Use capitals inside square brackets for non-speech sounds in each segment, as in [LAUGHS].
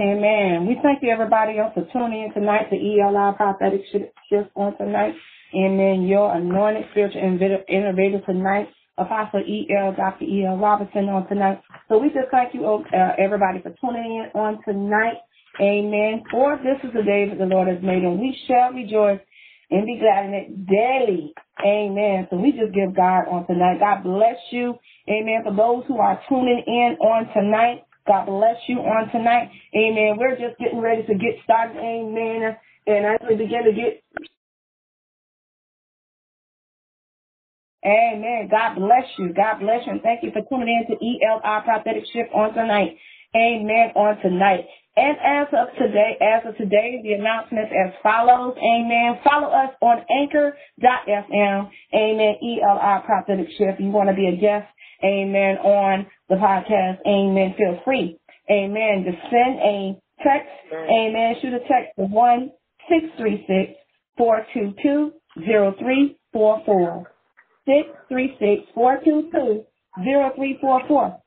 Amen. We thank you, everybody else, for tuning in tonight to ELI Prophetic Shift on tonight. And then Your anointed spiritual innovator tonight, Apostle E.L. Dr. E.L. Robinson on tonight. So we just thank you, uh, everybody, for tuning in on tonight. Amen. For this is the day that the Lord has made, and we shall rejoice and be glad in it daily. Amen. So we just give God on tonight. God bless you. Amen. For those who are tuning in on tonight, God bless you on tonight. Amen. We're just getting ready to get started. Amen. And as we begin to get Amen. God bless you. God bless you. And thank you for tuning in to ELI Prophetic Shift on tonight. Amen. On tonight. And as of today, as of today, the announcements as follows. Amen. Follow us on anchor.fm. Amen. ELI Prophetic Shift. You want to be a guest. Amen. On the podcast. Amen. Feel free. Amen. To send a text. Amen. Shoot a text to one six three six four two two zero three four four. Six three six four two two zero three four four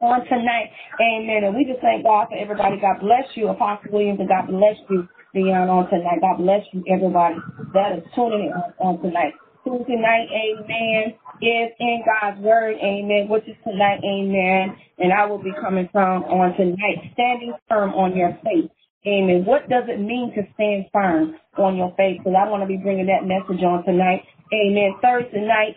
on tonight. Amen. And we just thank God for everybody. God bless you, Apostle Williams, and God bless you, Dion, on tonight. God bless you, everybody that is tuning in on, tonight. Tuesday night, amen, is in God's word, amen, which is tonight, amen. And I will be coming from on tonight, standing firm on your faith. Amen. What does it mean to stand firm on your faith? Because I want to be bringing that message on tonight. Amen. Thursday night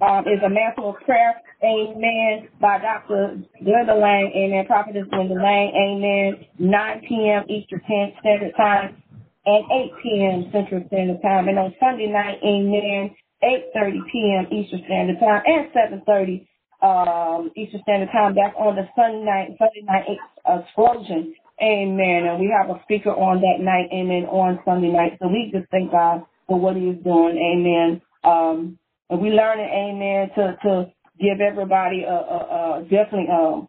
um, is a mantle of prayer. Amen. By Dr. Glenda Lang. Amen. Prophetess Glenda Lang. Amen. 9 p.m. Eastern Standard Time and 8 p.m. Central Standard Time. And on Sunday night, amen, 8.30 p.m. Eastern Standard Time and 7.30 um, Eastern Standard Time. That's on the Sunday night, Sunday night explosion. Amen. And we have a speaker on that night, amen, on Sunday night. So we just thank God for what he is doing. Amen. Um, and we learn it, amen, to, to give everybody a, a, a definitely um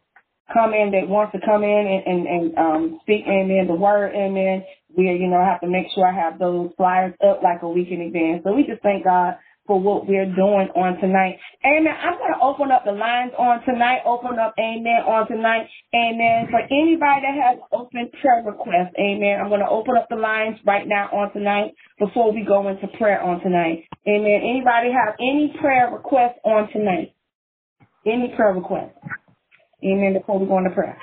come in that wants to come in and, and, and um speak amen the word amen we you know have to make sure I have those flyers up like a week in advance. So we just thank God for what we're doing on tonight. Amen. I'm going to open up the lines on tonight. Open up, amen, on tonight. Amen. For anybody that has open prayer requests, amen, I'm going to open up the lines right now on tonight before we go into prayer on tonight. Amen. Anybody have any prayer requests on tonight? Any prayer requests? Amen. Before we go into prayer.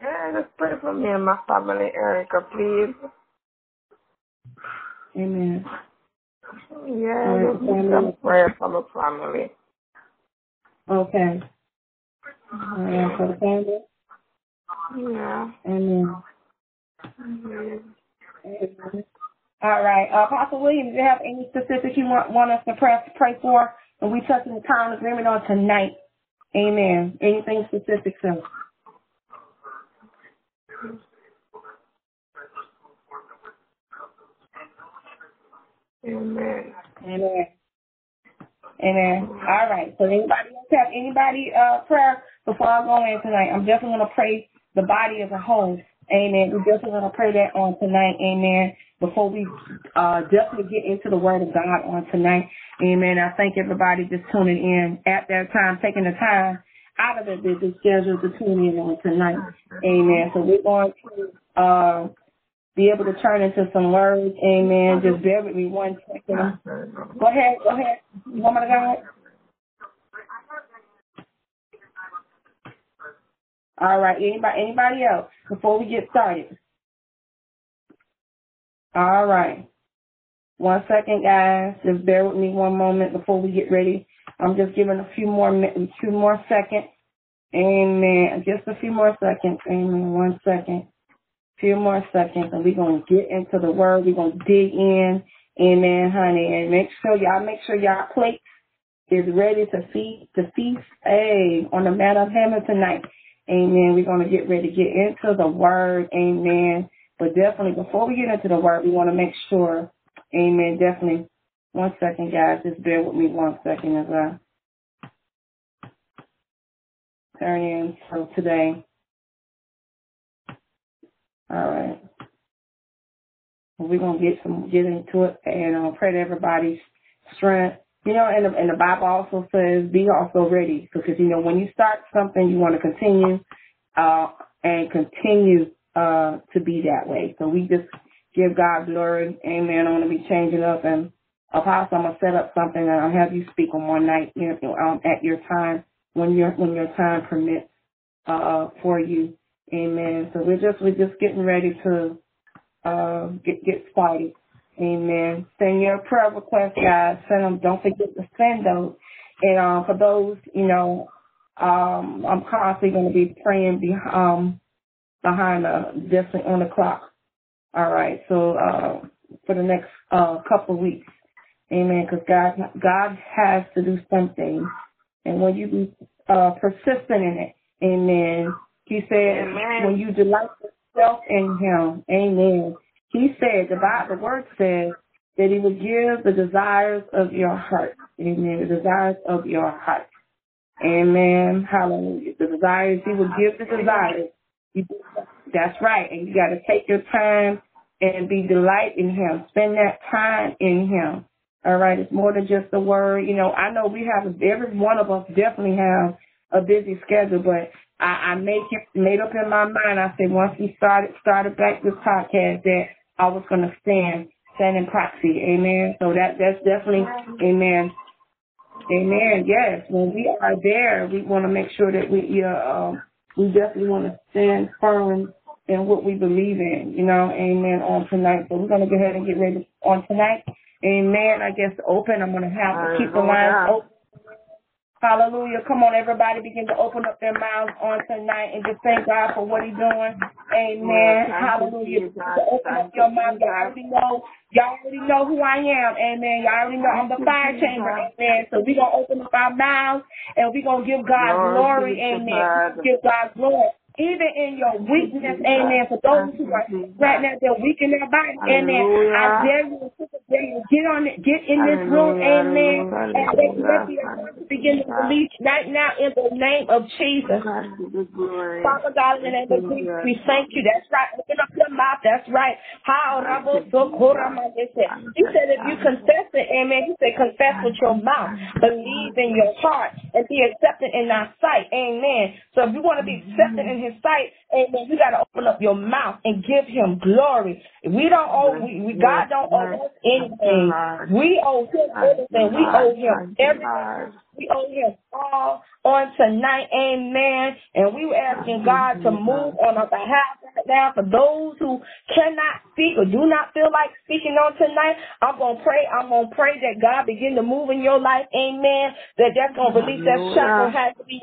Yeah, just pray for me and my family, Erica, please. Amen. Yeah, just need prayer for family. Okay. All for the family? Yeah. Amen. Amen. All right. Uh, Apostle Williams, do you have any specific you want, want us to pray, pray for? And we touching the time agreement on tonight. Amen. Anything specific, sir? Amen. Amen. Amen. All right. So anybody else have anybody uh prayer before I go in tonight? I'm definitely gonna pray the body as a whole. Amen. We're definitely gonna pray that on tonight. Amen. Before we uh definitely get into the word of God on tonight. Amen. I thank everybody just tuning in at that time, taking the time out of their busy schedule to tune in on tonight. Amen. So we're going to uh be able to turn into some words. Amen. Just bear with me one second. Go ahead. Go ahead. Woman of God. All right. Anybody? Anybody else before we get started? All right. One second, guys. Just bear with me one moment before we get ready. I'm just giving a few more a few more seconds. Amen. Just a few more seconds. Amen. One second few more seconds and we're to get into the word. We're to dig in. Amen, honey. And make sure y'all, make sure y'all plate is ready to feast, to feast, hey, on the mat of heaven tonight. Amen. We're to get ready to get into the word. Amen. But definitely before we get into the word, we want to make sure, amen, definitely, one second, guys, just bear with me one second as I turn in so today. All right. We're gonna get some get into it and uh, pray to everybody's strength. You know, and the, and the Bible also says be also ready because you know when you start something you want to continue. uh, and continue uh, to be that way. So we just give God glory. Amen. I'm to be changing up and Apostle, I'm gonna set up something and I'll have you speak on one night, you know, um, at your time when your when your time permits uh, for you. Amen. So we're just we're just getting ready to uh, get get started. Amen. Send your prayer requests, guys. Send them. Don't forget to send those. And uh, for those, you know, um, I'm constantly going to be praying be, um, behind the definitely on the clock. All right. So uh, for the next uh, couple of weeks. Amen. Because God, God has to do something, and when you be uh, persistent in it, Amen. He said, amen. when you delight yourself in Him, Amen. He said, the Bible, the Word says that He will give the desires of your heart, Amen. The desires of your heart, Amen. Hallelujah. The desires He will give the desires. That's right, and you got to take your time and be delight in Him. Spend that time in Him. All right, it's more than just a word. You know, I know we have every one of us definitely have a busy schedule, but I, I make it made up in my mind. I said once we started started back this podcast that I was gonna stand stand in proxy. Amen. So that that's definitely amen. Amen. Yes. When we are there, we want to make sure that we uh, um, we definitely want to stand firm in what we believe in. You know, amen. On tonight, so we're gonna go ahead and get ready on tonight. Amen. I guess open. I'm going to have to keep the lines open. Hallelujah. Come on, everybody, begin to open up their mouths on tonight and just thank God for what He's doing. Amen. Hallelujah. open up your mouth. Y'all already know. Y'all already know who I am. Amen. Y'all already know I'm the fire chamber. Amen. So we're going to open up our mouths and we're going to give God glory. Amen. Give God glory even in your weakness, amen. For those who are right now, they're weak in their body, amen. I dare you to get on it, get in this room, amen. And let begin to release right now in the name of Jesus. Father God, in the name of Jesus, we thank you. That's right. Open up your mouth. That's right. How He said if you confess it, amen. He said confess with your mouth, believe in your heart, and be accepted in our sight, amen. So if you want to be accepted in His his sight, amen, you got to open up your mouth and give him glory. We don't owe, we, we God don't owe us anything. We owe him everything. We owe him everything. We owe him all on tonight, amen. And we were asking God to move on our behalf right now for those who cannot speak or do not feel like speaking on tonight. I'm going to pray. I'm going to pray that God begin to move in your life, amen. That that's going to release that shackle has to be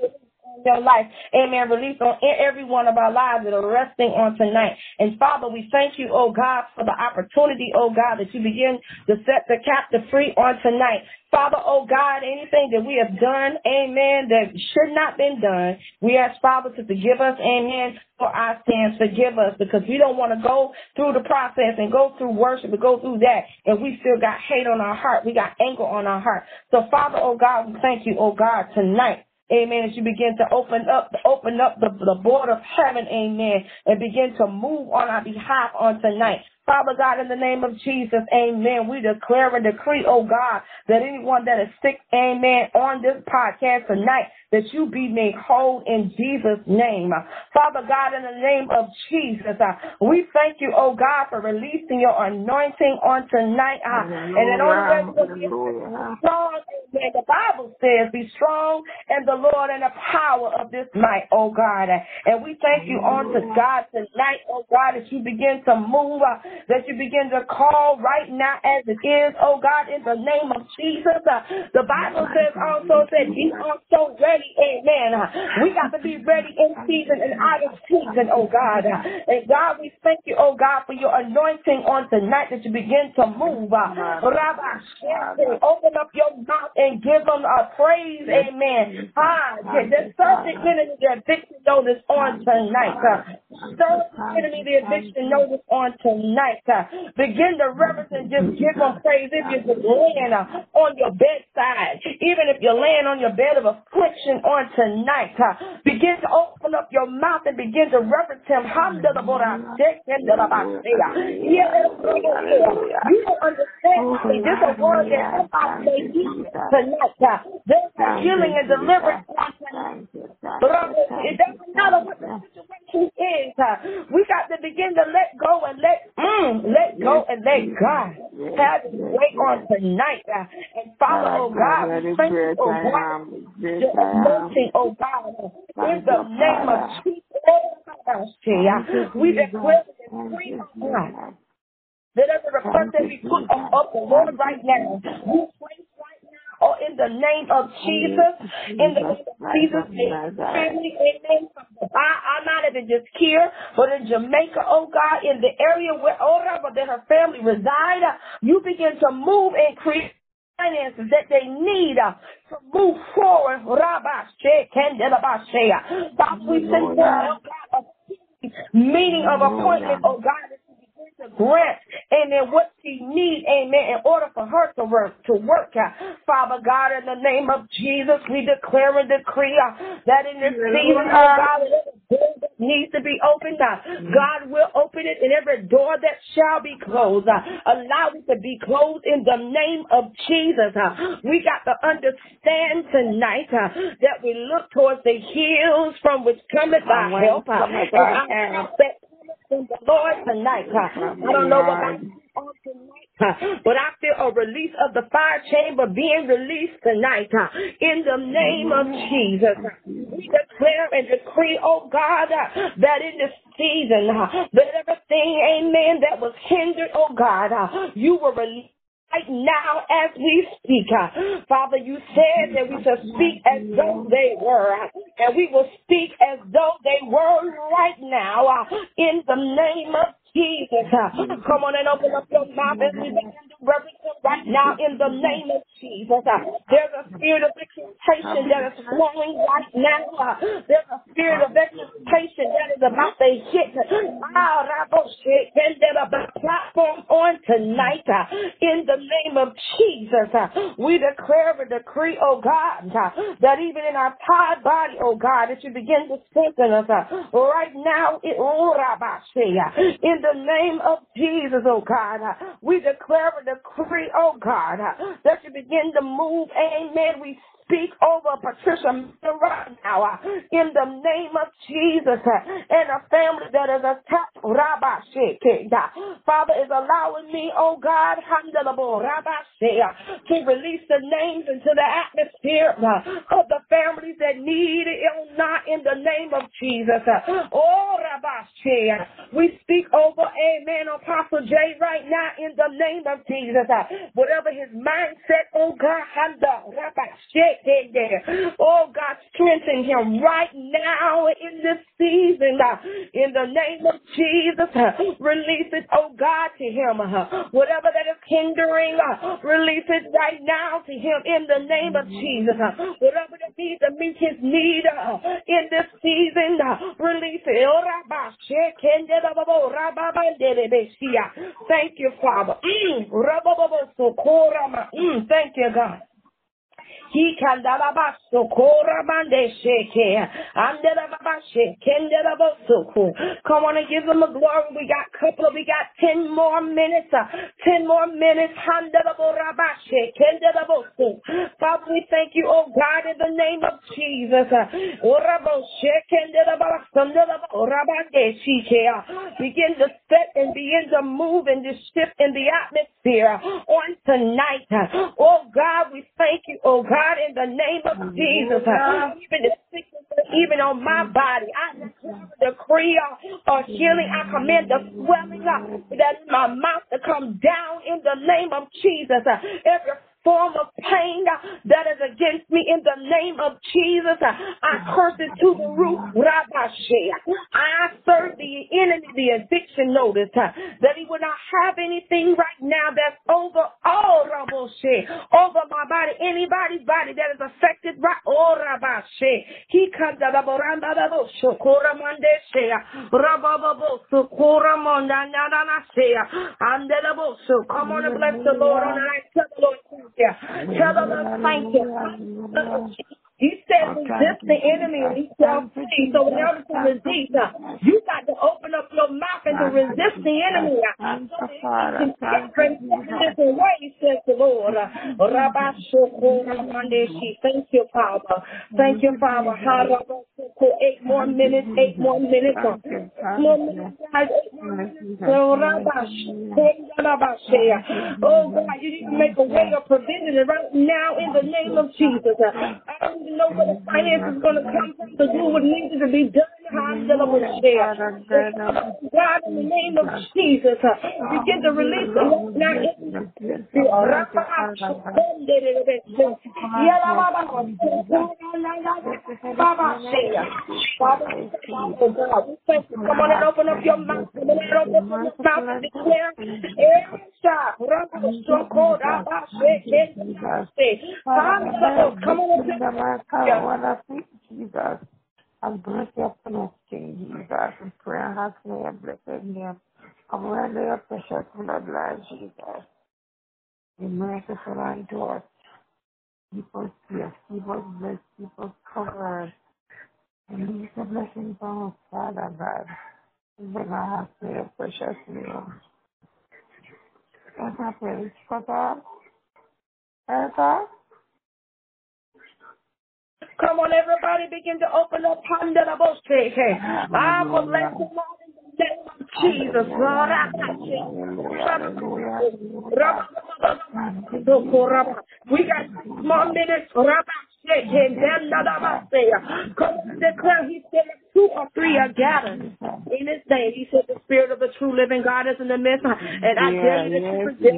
their life. Amen. Release on every one of our lives that are resting on tonight. And Father, we thank you, oh God, for the opportunity, oh God, that you begin to set the captive free on tonight. Father, oh God, anything that we have done, amen, that should not been done, we ask Father to forgive us, amen, for our sins. Forgive us because we don't want to go through the process and go through worship and go through that and we still got hate on our heart. We got anger on our heart. So Father, oh God, we thank you, oh God, tonight. Amen. As you begin to open up, to open up the, the board of heaven, amen, and begin to move on our behalf on tonight. Father God, in the name of Jesus, amen. We declare and decree, oh God, that anyone that is sick, amen, on this podcast tonight, that you be made whole in Jesus' name. Father God, in the name of Jesus, uh, we thank you, oh God, for releasing your anointing on tonight. Uh, and that only way we strong, amen. The Bible says, be strong in the Lord and the power of this night, oh God. And we thank you on to God tonight, oh God, as you begin to move. Uh, that you begin to call right now as it is, oh God, in the name of Jesus. Uh, the Bible says also that we are so ready, amen. Uh, we got to be ready in season and out of season, oh God. Uh, and God, we thank you, oh God, for your anointing on tonight that you begin to move. Uh, Rabbi, open up your mouth and give them a praise, amen. Ah, the subject enemy the eviction notice on tonight. Uh, serve enemy the eviction notice on tonight tonight. Uh, begin to reverence and just give him praise if you're just laying uh, on your bedside, even if you're laying on your bed of affliction on tonight. Uh, begin to open up your mouth and begin to reverence him. You don't understand. This is a word that I say tonight. Uh, there's healing and deliverance. It doesn't matter what the situation is. We got to begin to let go and let mm, let go and let God have His way on tonight. Uh, and Father, oh God, thank you, oh God, anointing, oh God, in the name of Jesus. We declare free, oh God. Let every request that we put up the Lord right now, we right or in the name of Jesus, in the name of Jesus, family, amen. I'm not even just here, but in Jamaica, oh God, in the area where, oh, but that her family reside, you begin to move and create finances that they need uh, to move forward. Rabbi God, we send oh God, a meeting of appointment, oh God, to grant, amen, what she needs, amen, in order for her to work, to work. Uh, Father God, in the name of Jesus, we declare and decree uh, that in this season, oh God, needs to be opened, uh, God will open it, and every door that shall be closed, uh, allow it to be closed in the name of Jesus. Uh, we got to understand tonight uh, that we look towards the hills from which cometh our help. Uh, in the Lord tonight. I don't know what I'm on tonight, but I feel a release of the fire chamber being released tonight. In the name of Jesus, we declare and decree, oh God, that in this season, that everything, amen, that was hindered, oh God, you will release right now as we speak. Father, you said that we shall speak as though they were, and we will speak as though they were right now in the name of Jesus. Come on and open up your mouth as we begin to reverence him right now in the name of Jesus. There's a spirit of exaltation that is flowing right now. There's a spirit of exaltation that is about to hit our platform on tonight in the name of Jesus. We declare and decree, oh God, that even in our tired body, oh God, that you begin to strengthen us right now oh, in the name of Jesus, oh God. We declare and decree, oh God, that you begin to move. Amen. We speak over Patricia right now uh, in the name of Jesus uh, and a family that is attacked. attached. Father is allowing me, oh God, to release the names into the atmosphere uh, of the families that need it oh not in the name of Jesus. Oh, we speak over, amen, Apostle J right now in the name of Jesus. Whatever his mindset, oh God, Oh God, strengthen him right now in this season. In the name of Jesus, release it, oh God, to him. Whatever that is hindering, release it right now to him in the name of Jesus. Whatever that needs to meet his need in this season, release it. Oh, Thank you, Father. Mm. mm. Thank you, God. He kandalabaso koramande sheke. Andelabashe kendelabosuku. Come on and give him a glory. We got couple, we got ten more minutes. Uh, ten more minutes. Handelaborabashe kendelabosu. Father, we thank you, oh God, in the name of Jesus. Uh, Oraboshe kendelabasandelaborabande sheke. Uh, begin to set and begin to move and to shift in the atmosphere uh, on tonight. Oh God, we thank you, oh God. God, in the name of Jesus, even the sickness, even on my body, I decree a healing. I command the swelling up that my mouth to come down in the name of Jesus. Every form of pain that is against me in the name of Jesus. I curse it to the root. I serve the enemy the eviction notice that he will not have anything right now that's over all over my body, anybody's body that is affected right oh He comes out of Come on and bless the Lord on the night. Tell the Lord yeah. Tell thank you. You said said resist the enemy and he shall flee. So in order to resist, you got to open up your mouth and to resist the enemy. So that he can get different ways, says the Lord. Rabashokoramandeshi. Thank you, Father. Thank you, Father. Eight more minutes, eight more minutes. Eight more minutes, guys. Eight more minutes. So Rabashe. Oh God, you need to make a way of provision right now in the name of Jesus. I don't know where the finance is going to come from do what needs to be done. Hallelujah. God, in the name of Jesus, begin to release the now. Come on and open up your mouth. Come on and open up your mouth and declare. Come on and. And bless your promise, King Jesus. And pray and ask for your blessed name. Come under your precious blood, Jesus. Be merciful unto us. Keep us safe. Keep us blessed. Keep us covered. Release a blessing from us, Father God. Bring hearts to your precious name. My prayer. Cut. Erica? Come on, everybody, begin to open up the. I will bless the in the name of Jesus. Lord, I We got more minutes. Come declare, he said, two or three are gathered in his name. He said, the spirit of the true living God is in the midst. And I tell you that you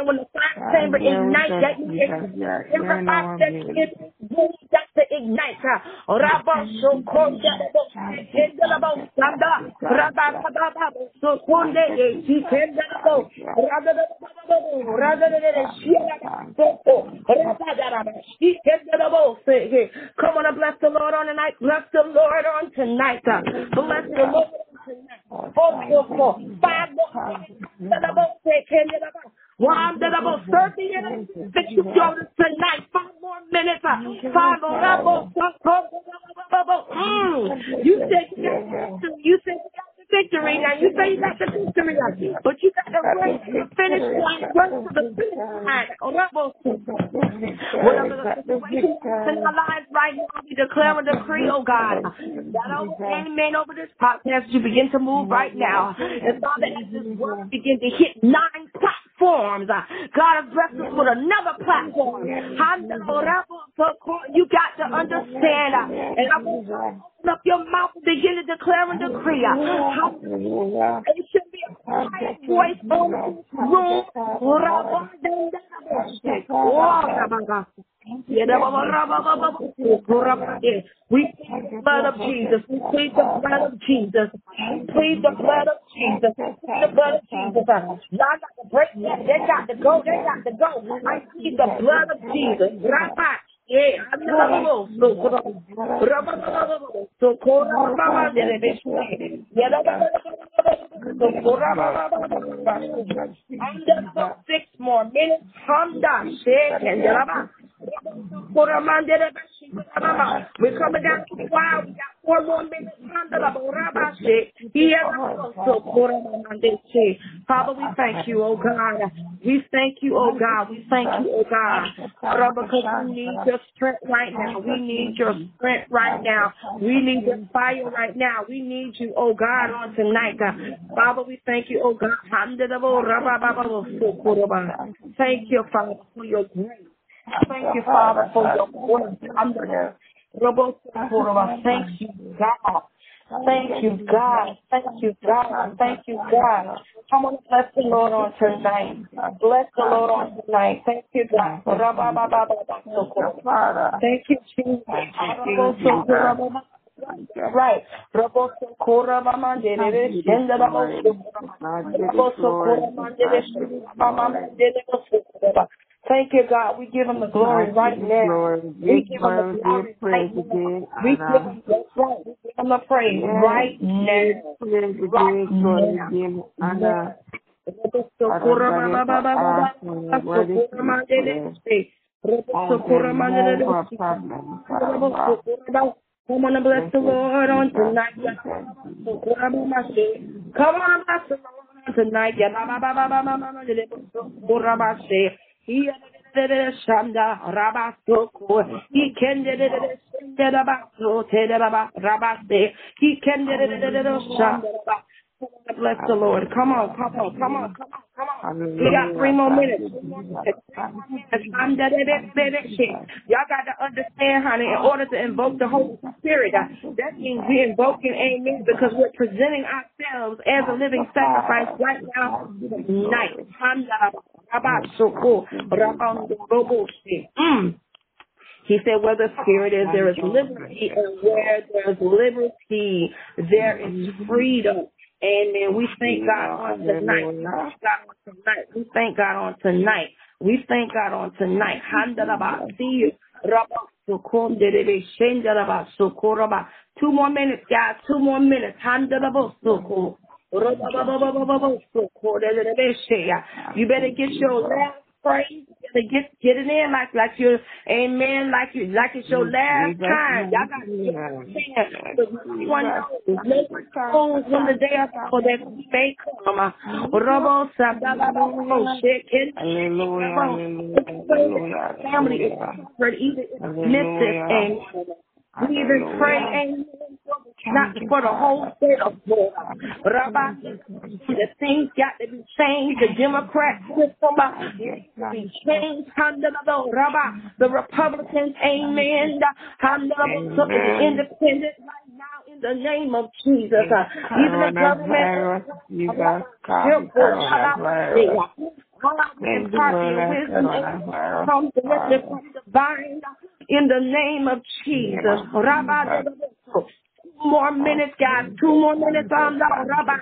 present when the fire chamber ignite that every fire that is boom got to ignite. Rabba so konda kenda bo sanda rabba rabba so konde e si kenda bo rabba rabba rabba shia so rabba rabba si kenda bo say come on and bless the Lord on tonight bless the Lord on tonight bless the Lord on tonight oh oh five more about 30 minutes. That you go tonight. Five more minutes. Five more. Mm. You said you got you said you got the victory. Now you say you got the victory. But you got to to the finish line. Run to the finish line. Whatever the situation in our lives right now, we declare and decree, oh God. That over amen over this podcast, you begin to move right now. And Father, as this word begin to hit nine platforms, uh, God has blessed us with another platform. You got to understand. Uh, and I will open up your mouth and begin to declare and decree. Uh, Quiet voice on this room. We plead the blood of Jesus. We plead the blood of Jesus. Plead the blood of Jesus. Plead the blood of Jesus. Y'all got to break that. They got to go. They got to go. I plead the blood of Jesus. Rabbi. Yeah, I know. So, so, under six more minutes, Honda, shake, and we're coming down to the wire. Father, we thank you, oh God. We thank you, oh God. We thank you, oh God. Father, Because we need your strength right now. We need your strength right now. We need your fire right now. We need you, oh God, on tonight. God. Father, we thank you, oh God. Thank you, Father, for your grace. Thank you, Father, for your Thank you, God. Thank you, God. Thank you, God. Thank you, God. I want to bless the Lord on tonight. Bless the Lord on tonight. Thank you, God. Thank you, Jesus. Right. Roboso kora mama dere shenda roboso roboso kora mama dere mama dere roboso Thank you, God. We give him the glory right now. We give him the glory right now. We give him the right. We give him the praise right now. Right now. Come on and bless the Lord on tonight. Come on and bless the Lord on tonight. Shanda Rabasoko, he can Rabaso, Rabaste, he can Shanda. Bless the Lord. Come on, come on, come on, come on, come on. We got three more minutes. Y'all got to understand, honey, in order to invoke the Holy Spirit, that means we're invoking amen because we're presenting ourselves as a living sacrifice right now tonight. Mm. He said, where the Spirit is, there is liberty, and where there is liberty, there is freedom. Amen. We thank God on tonight. We thank God on tonight. We thank God on tonight. We thank God on tonight. Two more minutes, guys. Two more minutes. You better get your last praise. To get get it in like like you amen like you like it's your last time. Y'all got to one knows when the day of for that may come. Robo Family is covered either missing and we even pray amen not for the whole state of Florida. Rabbi, the things got to be changed. The Democrat system got to be changed. The Republicans, amen. The independent right now in the name of Jesus. Uh, even the government. Wisdom comes directly from divine in the name of Jesus. Rabbi, more minutes, guys. Two more minutes on the Rabbi.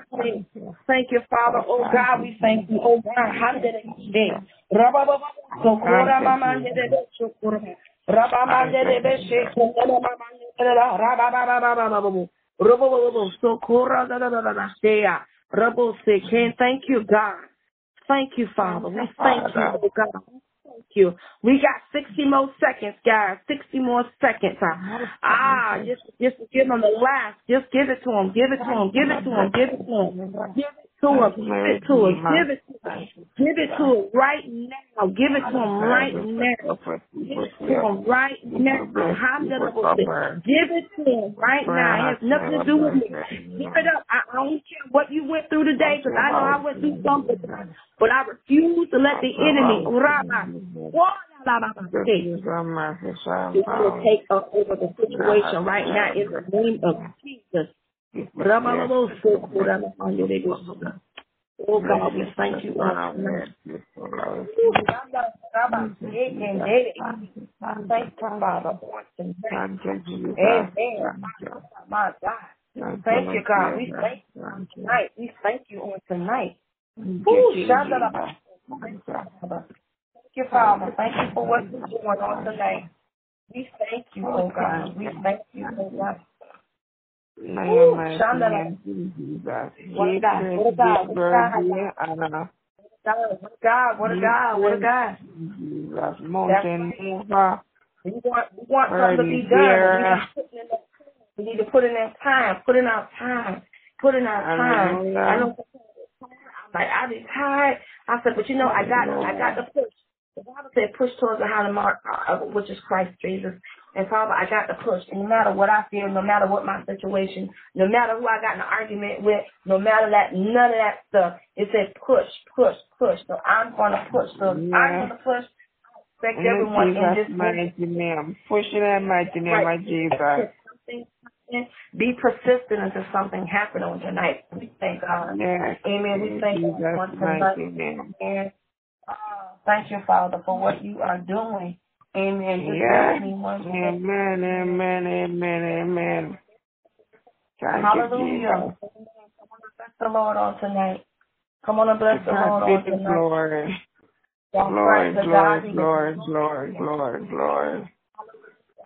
Thank you, Father. Oh God, we thank you. Oh God, how did it be? Thank you, God. Thank you, Father. We thank you, oh God thank you. We got 60 more seconds, guys. 60 more seconds. Ah, just just give them the last. Just give it to them. Give it to them. Give it to them. Give it to them. Give it to him. Give it to him. Give it to him. Give it to him right now. Give it to him right now. Give it to him right now. Give it to him right now. It has nothing to do with me. Give it up. I don't care what you went through today because I know I went through something. But I refuse to let the enemy take over the situation right now in the name of Jesus. Oh God, we thank you. My God. Thank you, God. We thank you on tonight. We thank you on tonight. Thank you, Father. Thank you for what you're doing on tonight. We thank you, oh God. We thank you, oh God. Shandala. What a God, what a God, what a God. What a God, what a God, what a God. Jesus, mountain. We want, we want something to be done. We need to put in that time, put in our time, put in our time. I know like I be tired. I said, but you know, I got I got the push. The Bible said push towards the high mark, uh, which is Christ Jesus. And Father, I got the push. And no matter what I feel, no matter what my situation, no matter who I got in an argument with, no matter that, none of that stuff, it said push, push, push. So I'm going to push. So yeah. I'm going to push. I expect everyone in this mighty name. Push in that mighty name right. of Jesus. Be persistent until something happens on tonight. We thank God. Yes. Amen. We thank you for tonight. And uh, thank you, Father, for what you are doing. Amen. Yes. Amen. Amen. Amen. Amen. Thank Hallelujah. You, Come on and bless the Lord on tonight. Come on and bless the Lord on tonight. Lord. Lord, Lord, Lord, Lord, Lord, Lord.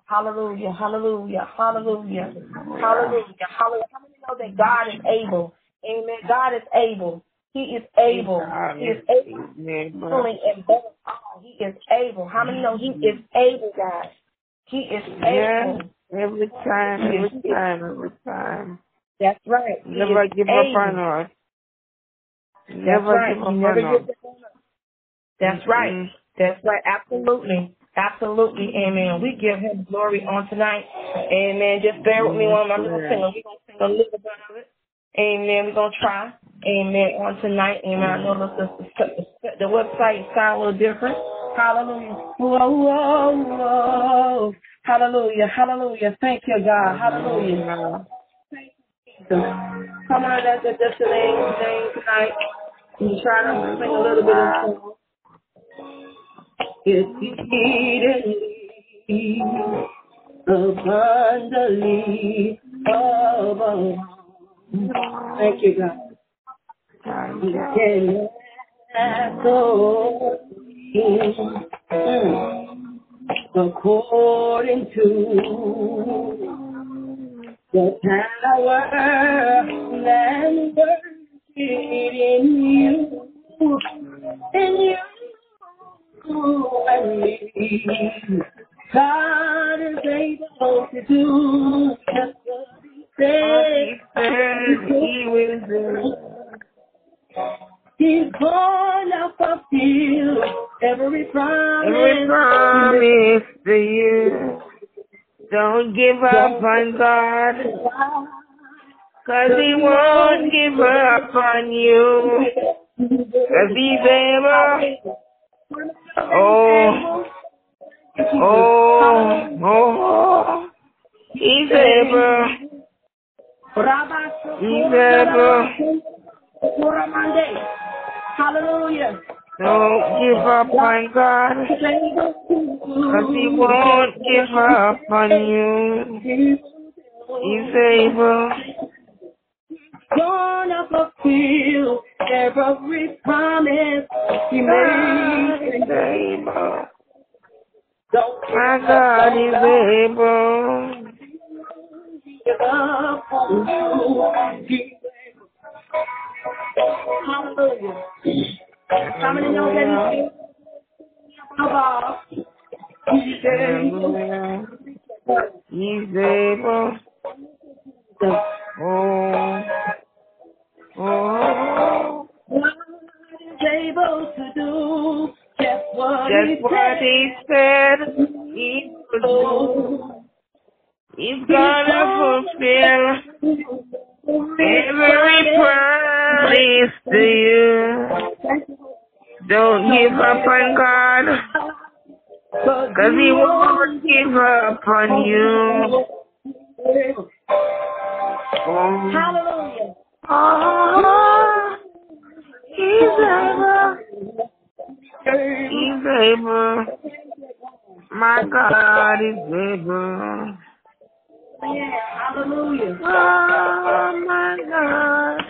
Hallelujah, hallelujah, hallelujah, hallelujah, hallelujah. How many know that God is able? Amen. God is able. He is able. He is able. Fully and He is able. How many know He is able, guys? He is able. every time, every time, every time. That's right. He Never give able. up on us. Never right. give up Never on us. That's right. Mm-hmm. That's right. Absolutely. Absolutely. Amen. We give him glory on tonight. Amen. Just bear with me one. I'm just gonna sing. We're going to sing a little bit of it. Amen. We're going to try. Amen. On tonight. Amen. I know the, the, the, website sound a little different. Hallelujah. Whoa, whoa, whoa. Hallelujah. Hallelujah. Thank you, God. Hallelujah. Thank you, Jesus. Come on, that's just name, tonight. We try to sing a little bit of song. Exceedingly abundantly above. Thank you, God. You. So, according to the power and working in you, in you and me. God is able to do just what He said He will do. He's gonna fulfill every promise. Every promise to you. Don't give up on God. Cause he won't give up on you. Cause he's able. Oh. Oh. Oh. He's able. He's able. Hallelujah. Don't give up on God, cause He won't give up on you. He's able. Gonna fulfill every promise He made. He's able. My God is able. Give up on you. Hallelujah. How many know that he's above? He's able. He's able. Oh. Oh. God is able to do just what, he, said. he said do. He's gonna fulfill every promise to you. Don't give up on God, cause He won't give up on you. Oh. Hallelujah. Oh, he's able. He's able. My God is able. Oh, yeah, hallelujah. Oh my God.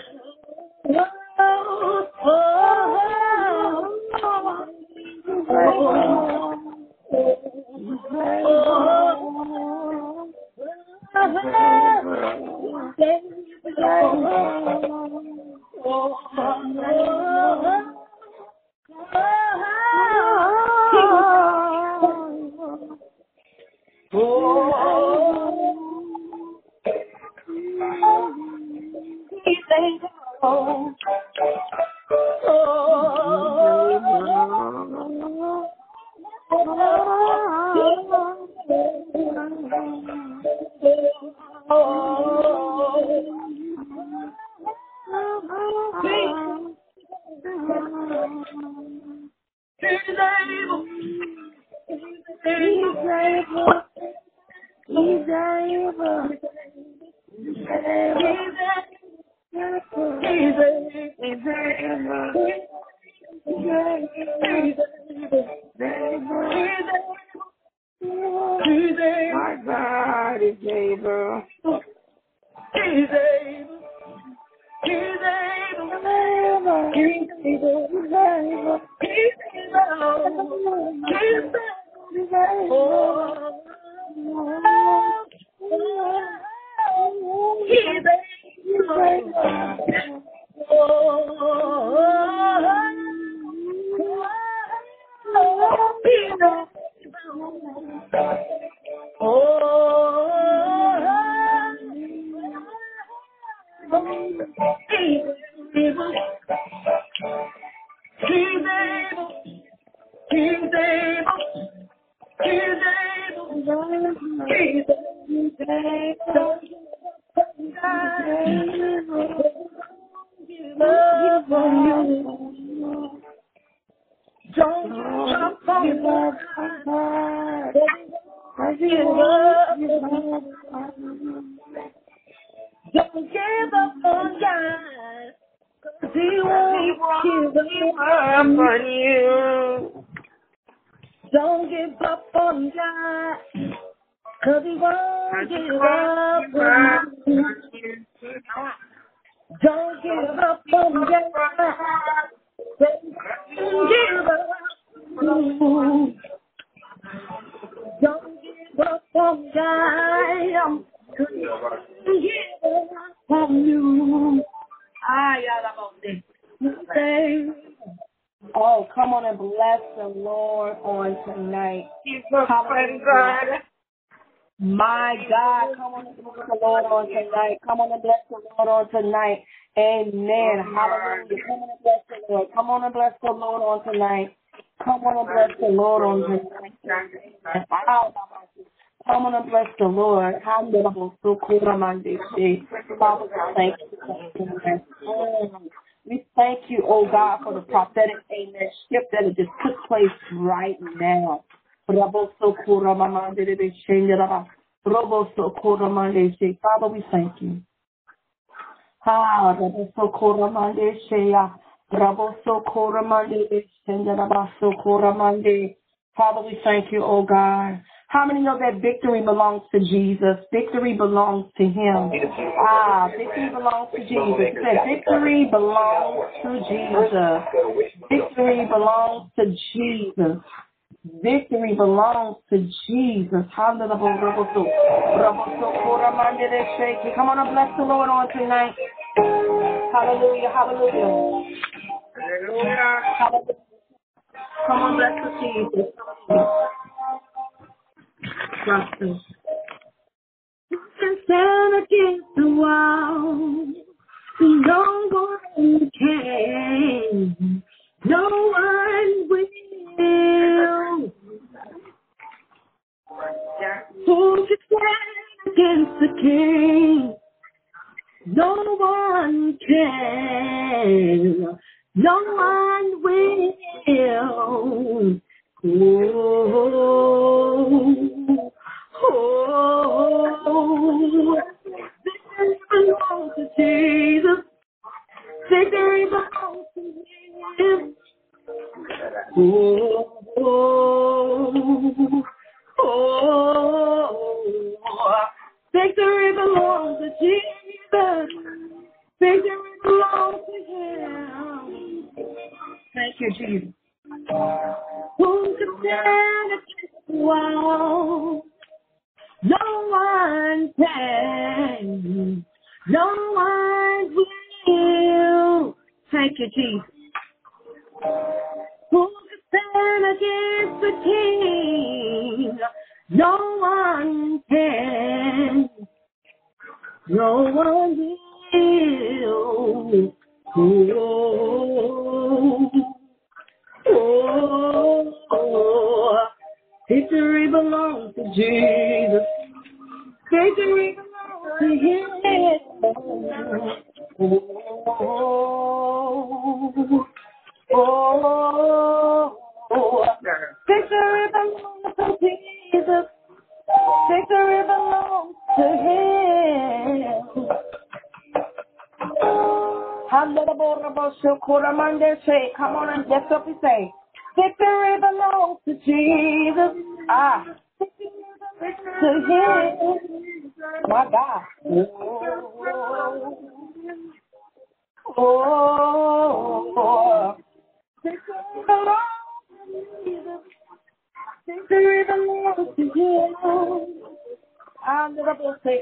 Oh, come on and bless the Lord on tonight. God. My God, come on and bless the Lord on tonight. Come on and bless the Lord on tonight. Amen. Hallelujah. Come on and bless the Lord. Come on and bless the Lord on tonight. Come on and bless the Lord on tonight. Come on and bless the Lord. Father, thank you. We thank you, oh God, for the prophetic amen shift that it just took place right now. Father, we thank you. Ah, Father, we thank you, oh God. How many know that victory belongs to Jesus? Victory belongs to Him. Ah, victory belongs to Jesus. He said, victory belongs to Jesus. Victory belongs to Jesus. Victory belongs to Jesus. Hallelujah. Come on and bless the Lord on tonight. Hallelujah. Hallelujah. Hallelujah. Come on, bless the Jesus. Can stand against the wall. No one can. No one will. Who can stand against the king? No one can. No one will. Oh, oh, victory belongs to Jesus. Victory belongs to Him. Oh, oh, victory belongs to Jesus. Victory belongs to Him. Thank you, Jesus. Who can stand against the wall? No one can. No one will. Thank you, Jesus. Who can stand against the king? No one can. No one will. Oh, oh, oh. oh. Victory belongs to Jesus. Victory belongs to Him. Oh, oh, oh, oh. Victory belongs to Jesus. Victory belongs to Him. Come on and lift up and say, Victory belongs to Jesus. Ah, to [LAUGHS] Him. My God. Oh, oh. Jesus. Victory belongs to Him. And the Bible says,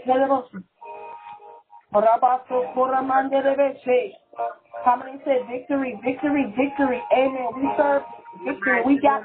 Rabaso Koramanderebeshe. How many said victory, victory, victory? Amen. We serve victory. We got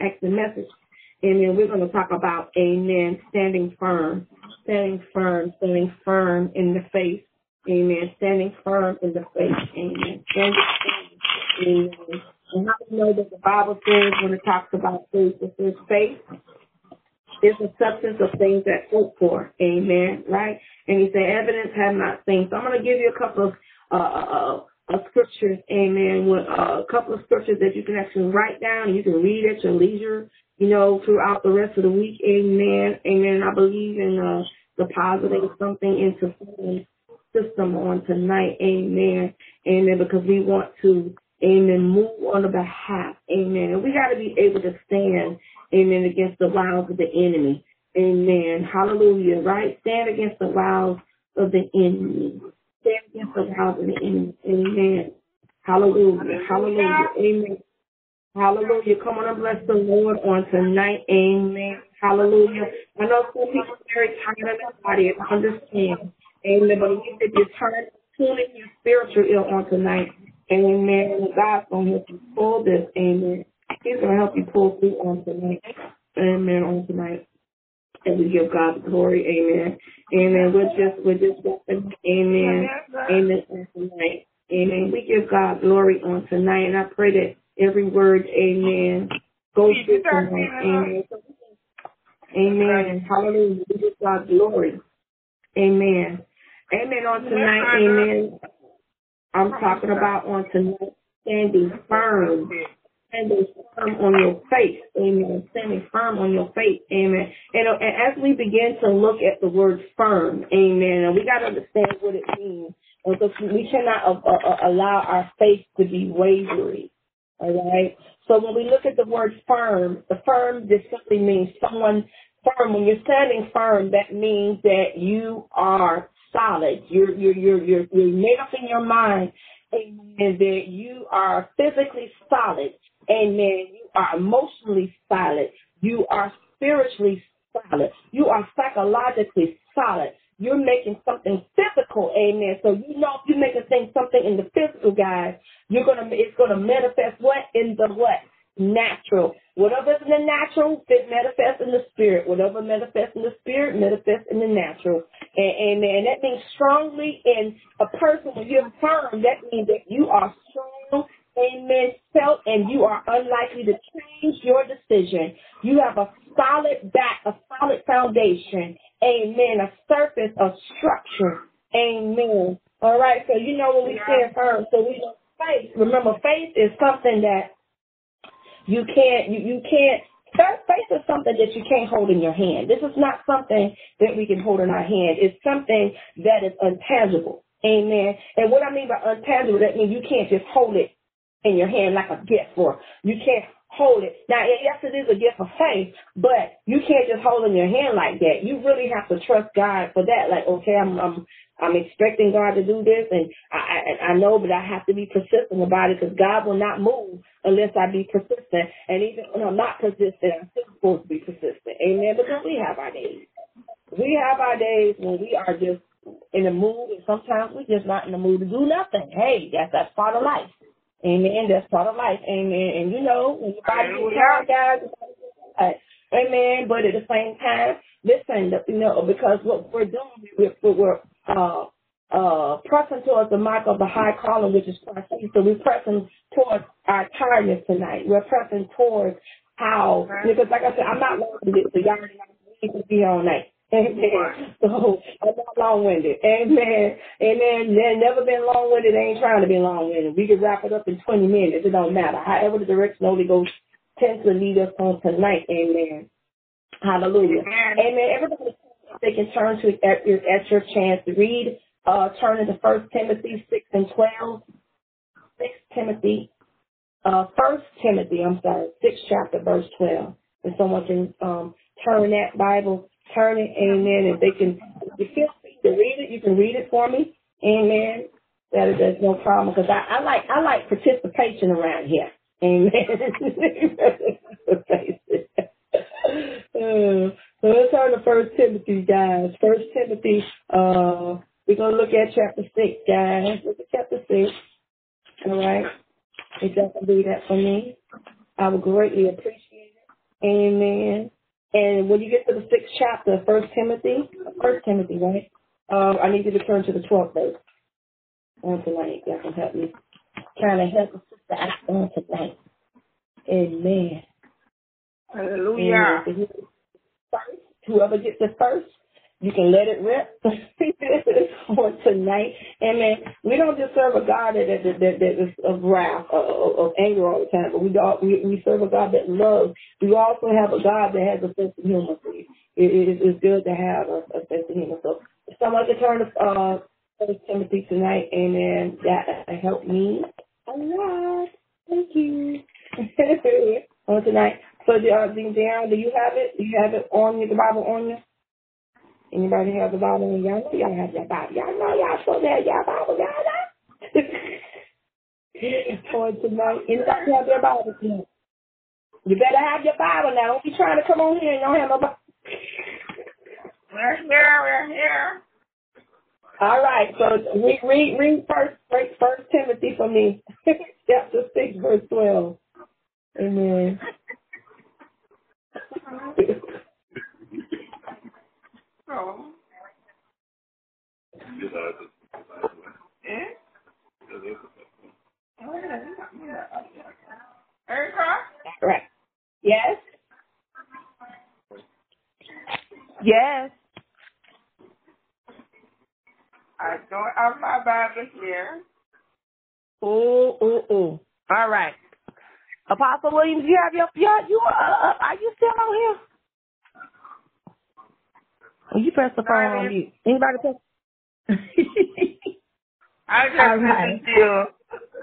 actually message, Amen. We're going to talk about, Amen, standing firm, standing firm, standing firm in the faith, Amen. Standing firm in the faith, Amen. Standing firm, Amen. And how do you know that the Bible says when it talks about faith, it says faith is the substance of things that hope for. Amen. Right? And he said, evidence have not seen. So I'm going to give you a couple of uh uh, uh, scriptures, amen, with a couple of scriptures that you can actually write down and you can read at your leisure, you know, throughout the rest of the week. Amen. Amen. I believe in uh, depositing something into someone's system on tonight. Amen. Amen. Because we want to, amen, move on the behalf. Amen. And we got to be able to stand Amen. Against the wiles of the enemy. Amen. Hallelujah. Right? Stand against the wiles of the enemy. The wiles of the enemy. Amen. Hallelujah. Hallelujah. Amen. Hallelujah. Come on and bless the Lord on tonight. Amen. Hallelujah. I know some people are very tired of their body. I understand. Amen. But if you're turning, tuning your spiritual ear on tonight, amen. God's going to help you pull this. Amen. He's going to help you pull through on tonight. Amen. On tonight. And we give God the glory. Amen. Amen. We're just, we're just. Amen. Amen. On tonight. Amen. We give God glory on tonight. And I pray that every word, amen, goes through tonight. Amen. Amen. And hallelujah. We give God glory. Amen. Amen. On tonight, amen. I'm talking about on tonight standing firm standing firm on your faith. Amen. Standing firm on your faith. Amen. And, and as we begin to look at the word firm, amen, and we got to understand what it means. Because we cannot uh, uh, allow our faith to be wavering. All right. So when we look at the word firm, the firm just simply means someone firm. When you're standing firm, that means that you are solid. You're you're you're you're, you're made up in your mind, and that you are physically solid. Amen. You are emotionally solid. You are spiritually solid. You are psychologically solid. You're making something physical, amen. So you know if you're making things something in the physical, guys, you're gonna it's gonna manifest what in the what natural. Whatever's in the natural, it manifests in the spirit. Whatever manifests in the spirit, manifests in the natural. And, and, that means strongly in a person, when you're firm, that means that you are strong amen, felt and you are unlikely to change your decision. You have a solid back, a solid foundation, amen, a surface a structure, amen. All right, so you know what we said first. So we know faith. Remember, faith is something that you can't, you, you can't Faith is something that you can't hold in your hand. This is not something that we can hold in our hand. It's something that is untangible. Amen. And what I mean by untangible, that means you can't just hold it in your hand like a gift or you can't hold it. Now, yes, it is a gift of faith, but you can't just hold in your hand like that. You really have to trust God for that. Like, okay, I'm, I'm, I'm expecting God to do this and I, I, I know, but I have to be persistent about it because God will not move unless I be persistent. And even when I'm not persistent, I'm still supposed to be persistent. Amen. Because we have our days. We have our days when we are just in the mood, and sometimes we're just not in the mood to do nothing. Hey, that's that's part of life. Amen. That's part of life. Amen. And you know, when your body gets tired, guys, amen. But at the same time, listen, you know, because what we're doing, we're, we're uh, uh, pressing towards the mark of the high calling, which is Christ. So we're pressing towards our tiredness tonight. We're pressing towards how, because like I said, I'm not with it, so y'all need to be all night. Amen. [LAUGHS] So I'm not long winded. Amen. Amen. They've never been long winded. They ain't trying to be long winded. We can wrap it up in 20 minutes. It don't matter. However the direction Holy Ghost tends to lead us on tonight. Amen. Hallelujah. Amen. Amen. Everybody, they can turn to at your, at your chance to read. Uh, turn to First Timothy 6 and 12. 6 Timothy. Uh, First Timothy, I'm sorry, 6 chapter, verse 12. And someone can um, turn that Bible turn it, amen. If they can, if you feel free to read it, you can read it for me, amen. That is, there's no problem because I, I like I like participation around here, amen. [LAUGHS] so let's turn to First Timothy, guys. First Timothy, uh, we're gonna look at chapter six, guys. Look at chapter six. All right. If y'all can do that for me, I would greatly appreciate it. Amen. And when you get to the sixth chapter, of First Timothy, First Timothy, right? Um, I need you to turn to the twelfth verse on tonight. That can help me. Trying to help the sister act on tonight. Amen. Hallelujah. Amen. First, whoever gets it first, you can let it rip [LAUGHS] for tonight. Amen. We don't just serve a God that that, that, that is of wrath, of, of anger all the time, but we, we we serve a God that loves. We also have a God that has a sense of humor. It, it, it's good to have a, a sense of humor. So someone can turn to uh, First Timothy tonight, amen, that helped me a lot. Thank you. [LAUGHS] on tonight. So, uh, Darren, do you have it? Do you have it on you, the Bible on you? Anybody have the Bible in y'all know y'all have your Bible. Y'all know y'all supposed to have your Bible, y'all know. [LAUGHS] For tonight, anybody have their Bible tonight? You better have your Bible now. Don't be trying to come on here and don't have no Bible. We're here, we're here. All right, so read, read, read first, read first Timothy for me, [LAUGHS] chapter six, verse twelve. Amen. Oh. Right. Yes. Yes. I don't have my Bible here. Ooh, ooh, ooh. All right. Apostle Williams, you have your, you, you uh, uh, are you still on here? Oh, you press the phone on mute. Anybody press? [LAUGHS] I just All right. you.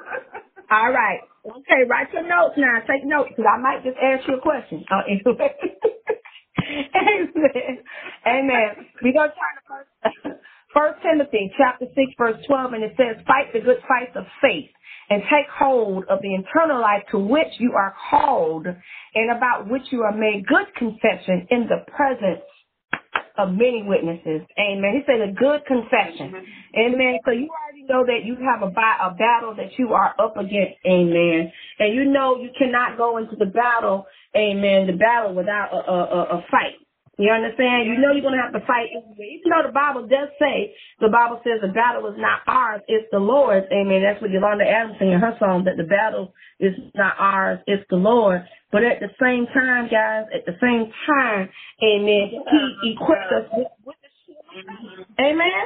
[LAUGHS] All right. Okay, write your notes now. Take notes because I might just ask you a question. Oh, anyway. [LAUGHS] Amen. Amen. We're going to turn to first, first Timothy chapter 6, verse 12, and it says, Fight the good fight of faith and take hold of the internal life to which you are called and about which you are made good confession in the presence of many witnesses. Amen. He said a good confession. Mm-hmm. Amen. So you already know that you have a, a battle that you are up against. Amen. And you know you cannot go into the battle. Amen. The battle without a, a, a fight. You understand? You know you're going to have to fight anyway. Even though the Bible does say, the Bible says the battle is not ours, it's the Lord's. Amen. That's what Yolanda Adams sang in her song, that the battle is not ours, it's the Lord. But at the same time, guys, at the same time, amen, he equipped us with, with the shield. Mm-hmm. Amen.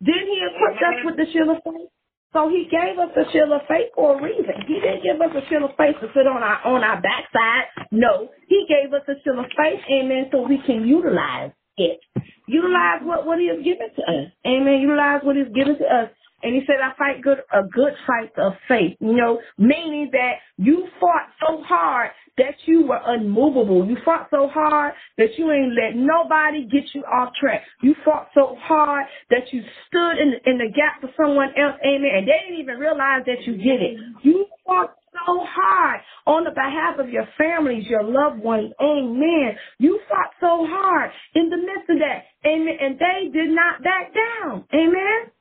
Didn't he equip us with the shield of faith? So he gave us a shield of faith for a reason. He didn't give us a shield of faith to sit on our on our backside. No, he gave us a shield of faith, amen, so we can utilize it. Utilize what, what he has given to us. Amen. Utilize what he's given to us. And he said, I fight good a good fight of faith. You know, meaning that you fought so hard that you were unmovable. You fought so hard that you ain't let nobody get you off track. You fought so hard that you stood in in the gap for someone else, amen, and they didn't even realize that you did it. You fought so hard on the behalf of your families, your loved ones, amen. You fought so hard in the midst of that, amen, and they did not back down, amen.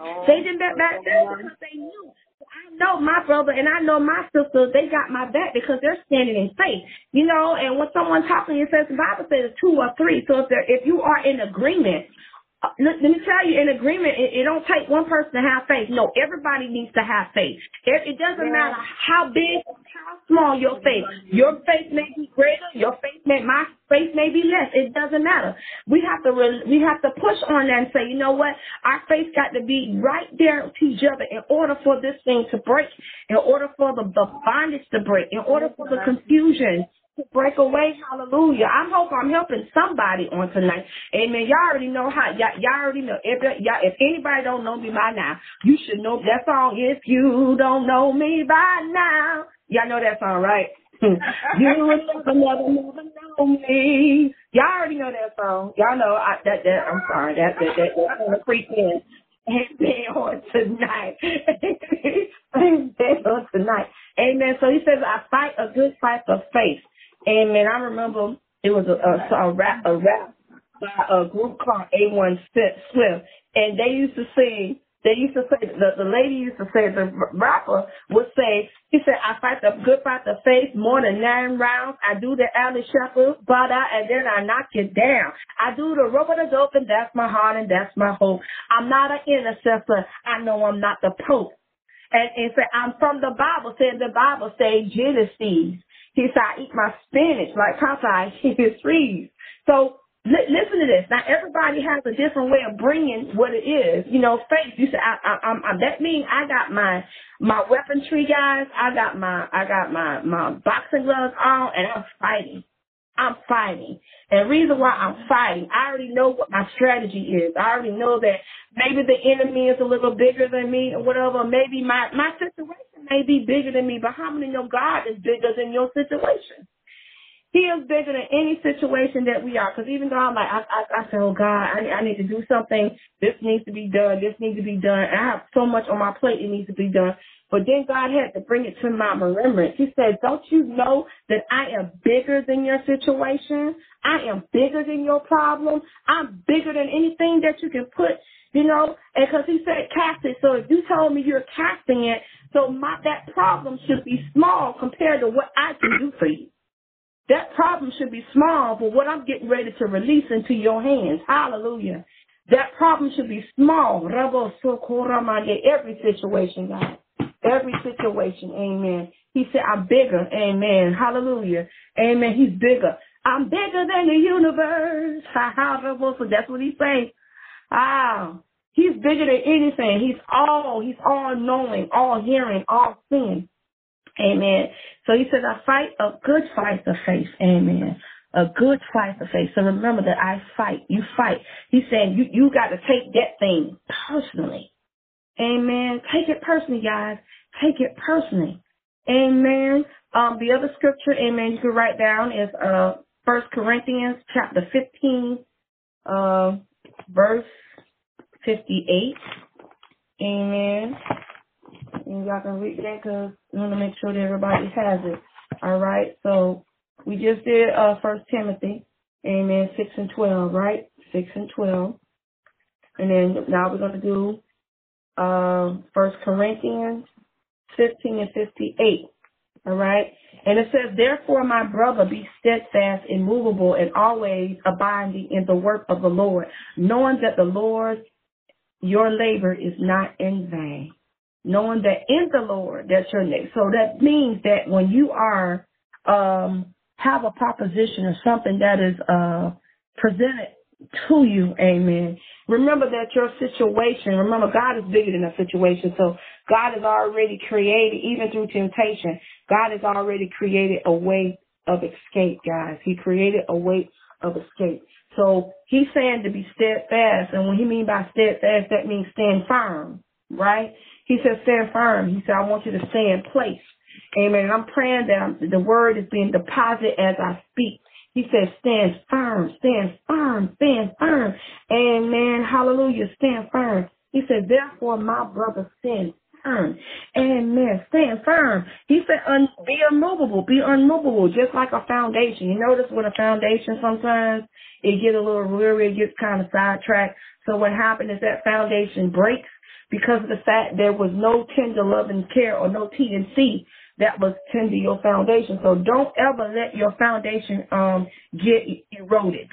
Oh, they didn't back, oh, back oh, down because they knew I know my brother and I know my sister, they got my back because they're standing in faith. You know, and when someone talking, it says the Bible says two or three. So if there, if you are in agreement, Uh, let, let, me tell you, in agreement, it, it, don't take one person to have faith. No, everybody needs to have faith. It, it doesn't yeah. matter how big or how small your faith. Your faith may be greater. Your faith may, my faith may be less. It doesn't matter. We have to, re, we have to push on that and say, you know what? Our faith got to be right there to each other in order for this thing to break, in order for the, the bondage to break, in order for the confusion to break away. Hallelujah. I hope I'm helping somebody on tonight. Amen. Y'all already know how, y'all, y'all already know. If, y'all, if anybody don't know me by now, you should know that song. If you don't know me by now. Y'all know that song, right? [LAUGHS] you will never, never, never know me. Y'all already know that song. Y'all know I, that, that, I'm sorry, that, that, that, that of creep in. Amen [LAUGHS] on tonight. [LAUGHS] Amen on tonight. Amen. So he says, I fight a good fight of faith. Amen. I remember it was a, a, a rap a rap by a group called A1 Swift, and they used to sing. They used to say the the lady used to say the rapper would say he said I fight the good fight the faith more than nine rounds. I do the alley shuffle, but I and then I knock you down. I do the rubber the dope and that's my heart and that's my hope. I'm not an intercessor. I know I'm not the pope. And, and say I'm from the Bible. Said the Bible say Genesis. He said, I eat my spinach like I eat his trees. So li- listen to this. Now everybody has a different way of bringing what it is. You know, faith. You said, I, I, I'm, I, that means I got my my weaponry, guys. I got my I got my my boxing gloves on, and I'm fighting. I'm fighting. And the reason why I'm fighting, I already know what my strategy is. I already know that maybe the enemy is a little bigger than me or whatever. Maybe my, my situation may be bigger than me, but how many know God is bigger than your situation? He is bigger than any situation that we are. Because even though I'm like, I, I, I say, oh God, I, I need to do something. This needs to be done. This needs to be done. I have so much on my plate. It needs to be done. But then God had to bring it to my remembrance. He said, don't you know that I am bigger than your situation? I am bigger than your problem. I'm bigger than anything that you can put, you know, and cause he said cast it. So if you told me you're casting it, so my, that problem should be small compared to what I can do for you. That problem should be small for what I'm getting ready to release into your hands. Hallelujah. That problem should be small. Every situation, God. Every situation. Amen. He said, I'm bigger. Amen. Hallelujah. Amen. He's bigger. I'm bigger than the universe. So that's what he's saying. Ah, he's bigger than anything. He's all, he's all knowing, all hearing, all seeing. Amen. So he says, I fight a good fight of faith. Amen. A good fight of faith. So remember that I fight. You fight. He's saying you, you got to take that thing personally. Amen. Take it personally, guys. Take it personally. Amen. Um, the other scripture, amen, you can write down is uh First Corinthians chapter fifteen, uh, verse fifty-eight. Amen. And y'all can read that because I want to make sure that everybody has it. All right. So we just did uh First Timothy, Amen, six and twelve, right? Six and twelve. And then now we're gonna do uh First Corinthians fifteen and fifty-eight. All right. And it says, therefore, my brother, be steadfast, immovable, and always abiding in the work of the Lord, knowing that the Lord, your labor is not in vain. Knowing that in the Lord, that's your name. So that means that when you are, um, have a proposition or something that is, uh, presented to you. Amen. Remember that your situation, remember God is bigger than a situation. So God has already created, even through temptation, God has already created a way of escape, guys. He created a way of escape. So he's saying to be steadfast. And when he mean by steadfast, that means stand firm, right? He says stand firm. He said, I want you to stay in place. Amen. And I'm praying that the word is being deposited as I speak. He says, stand firm, stand firm, stand firm. Amen. Hallelujah. Stand firm. He said, therefore, my brother, stand firm. Amen. Stand firm. He said, un- be unmovable, be unmovable, just like a foundation. You notice with a foundation sometimes it gets a little weary, it gets kind of sidetracked. So what happened is that foundation breaks because of the fact there was no tender love and care or no T and C that was tender your foundation. So don't ever let your foundation um get eroded.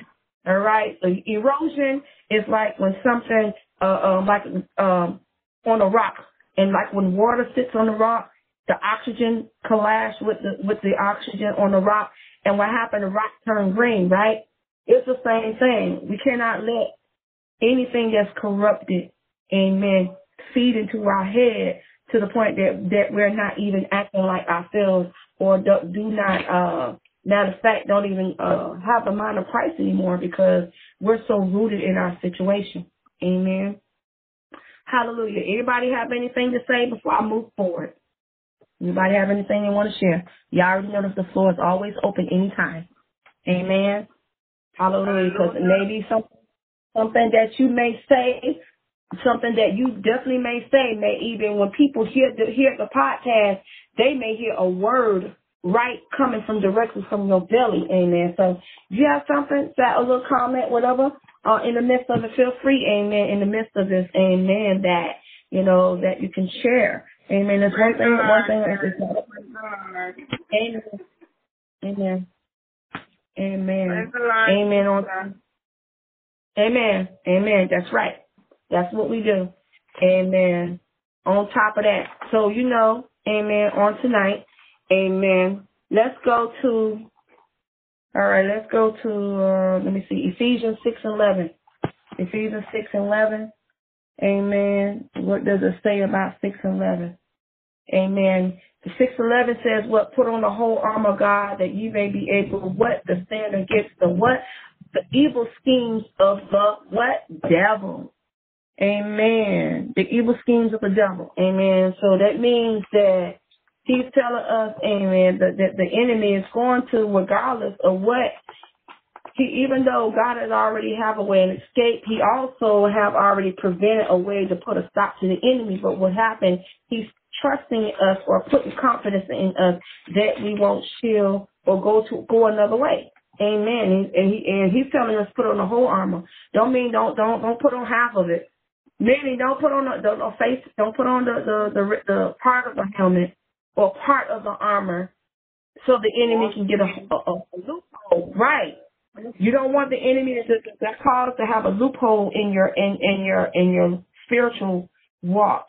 All right. So erosion is like when something uh, uh like um on a rock and like when water sits on the rock, the oxygen collapse with the with the oxygen on the rock and what happened the rock turned green, right? It's the same thing. We cannot let anything that's corrupted, amen, feed into our head to the point that that we're not even acting like ourselves or do, do not uh matter of fact don't even uh have a mind of Christ anymore because we're so rooted in our situation. Amen. Hallelujah. Anybody have anything to say before I move forward? Anybody have anything they want to share? You already know that the floor is always open anytime. Amen. Hallelujah. Because maybe something something that you may say something that you definitely may say may even when people hear the hear the podcast, they may hear a word right coming from directly from your belly, amen. So if you have something, that a little comment, whatever, uh, in the midst of it, feel free, amen, in the midst of this, amen, that, you know, that you can share. Amen. That's one thing, one thing Amen. Amen. Amen. Amen. Amen. Amen. That's right. That's what we do. Amen. On top of that. So, you know, amen, on tonight, amen. Let's go to, all right, let's go to, uh, let me see, Ephesians 6 and 11. Ephesians 6 and 11. Amen. What does it say about 6 and 11? Amen. The 611 says, what? Put on the whole armor of God that you may be able, what? To stand against the what? The evil schemes of the what? Devil. Amen. The evil schemes of the devil. Amen. So that means that he's telling us, amen, that, that the enemy is going to, regardless of what he, even though God has already have a way of escape, he also have already prevented a way to put a stop to the enemy. But what happened, he's trusting us or putting confidence in us that we won't shield or go to go another way. Amen. And, he, and he's telling us put on the whole armor. Don't mean don't don't don't put on half of it. Meaning, don't put on the, the face, don't put on the, the the the part of the helmet or part of the armor, so the enemy can get a, a, a loophole. Right. You don't want the enemy to that cause to have a loophole in your in in your in your spiritual walk.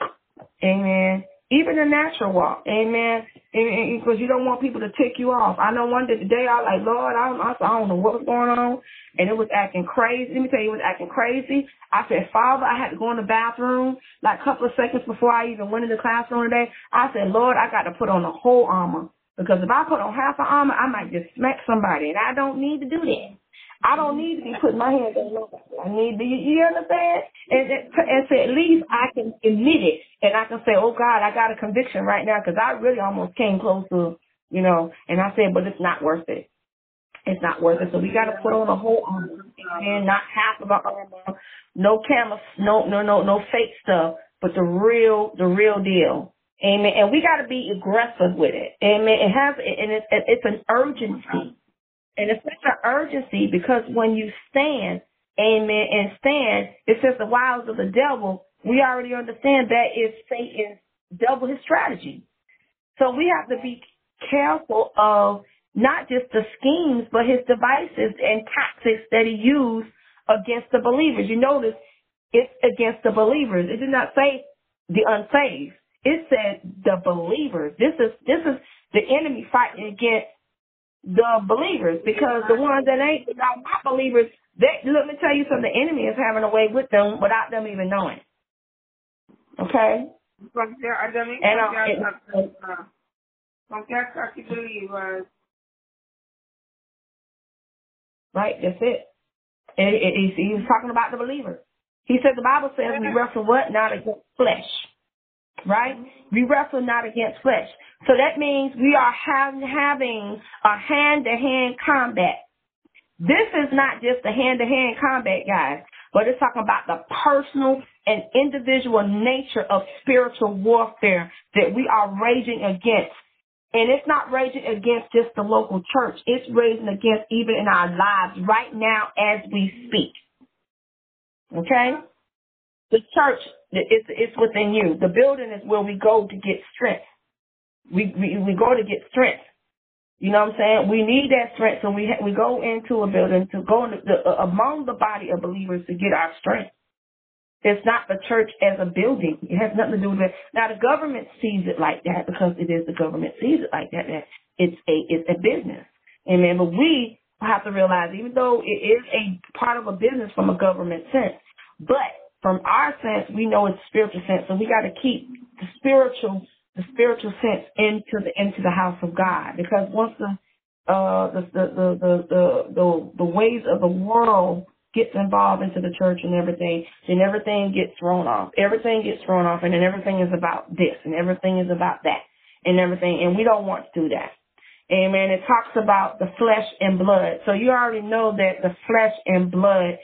Amen even the natural walk, amen. Because you don't want people to tick you off. I know one day, the day I was like, Lord, I don't, I don't know what was going on, and it was acting crazy. Let me tell you, it was acting crazy. I said, Father, I had to go in the bathroom like a couple of seconds before I even went in the classroom today. I said, Lord, I got to put on the whole armor because if I put on half the armor, I might just smack somebody, and I don't need to do that. I don't need to be putting my hands on nobody. I need to, you understand? And, and so at least I can admit it and I can say, oh God, I got a conviction right now because I really almost came close to, you know, and I said, but it's not worth it. It's not worth it. So we got to put on a whole armor and not half of our armor, no camera, no, no, no, no fake stuff, but the real, the real deal. Amen. And we got to be aggressive with it. Amen. It has, and it's, it's an urgency. And it's such an urgency because when you stand, amen, and stand, it says the wiles of the devil, we already understand that is Satan's double his strategy. So we have to be careful of not just the schemes, but his devices and tactics that he used against the believers. You notice it's against the believers. It did not say the unsaved. It said the believers. This is this is the enemy fighting against the believers because the ones that ain't not believers, they let me tell you something, the enemy is having a way with them without them even knowing. Okay? From their identity, And, uh, uh, from their, from their church believers, uh, Right? That's it. And it, it, he was talking about the believer. He said the Bible says we wrestle what? Not against flesh. Right? We wrestle not against flesh. So that means we are having a hand-to-hand combat. This is not just a hand-to-hand combat, guys, but it's talking about the personal and individual nature of spiritual warfare that we are raging against and it's not raging against just the local church. It's raging against even in our lives right now as we speak. Okay? The church is it's within you. The building is where we go to get strength. We we, we go to get strength. You know what I'm saying? We need that strength, so we ha- we go into a building to go the, uh, among the body of believers to get our strength. It's not the church as a building. It has nothing to do with it. Now the government sees it like that because it is the government sees it like that. That it's a it's a business. Amen. But we have to realize, even though it is a part of a business from a government sense, but from our sense, we know it's spiritual sense. So we got to keep the spiritual the spiritual sense into the into the house of God because once the uh the the the the the, the, ways of the world gets involved into the church and everything, then everything gets thrown off. Everything gets thrown off and then everything is about this and everything is about that and everything. And we don't want to do that. Amen. It talks about the flesh and blood. So you already know that the flesh and blood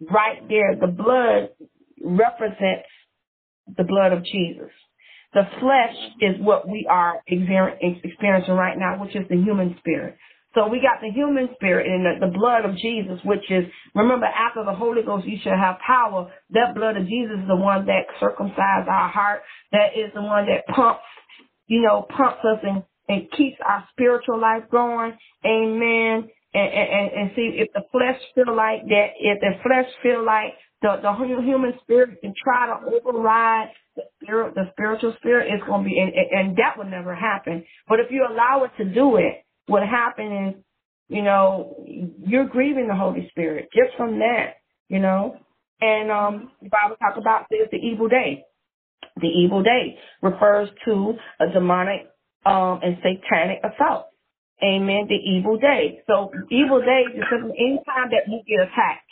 right there, the blood represents the blood of Jesus. The flesh is what we are experiencing right now, which is the human spirit. So we got the human spirit and the, blood of Jesus, which is, remember, after the Holy Ghost, you shall have power. That blood of Jesus is the one that circumcises our heart. That is the one that pumps, you know, pumps us and, and keeps our spiritual life going. Amen. And, and, and see if the flesh feel like that, if the flesh feel like the, the human spirit can try to override the spirit, the spiritual spirit, it's going to be, and, and that would never happen. But if you allow it to do it, what happens is, you know, you're grieving the Holy Spirit just from that, you know. And um, the Bible talks about this, the evil day. The evil day refers to a demonic um, and satanic assault. Amen. The evil day. So evil day is any time that we get attacked.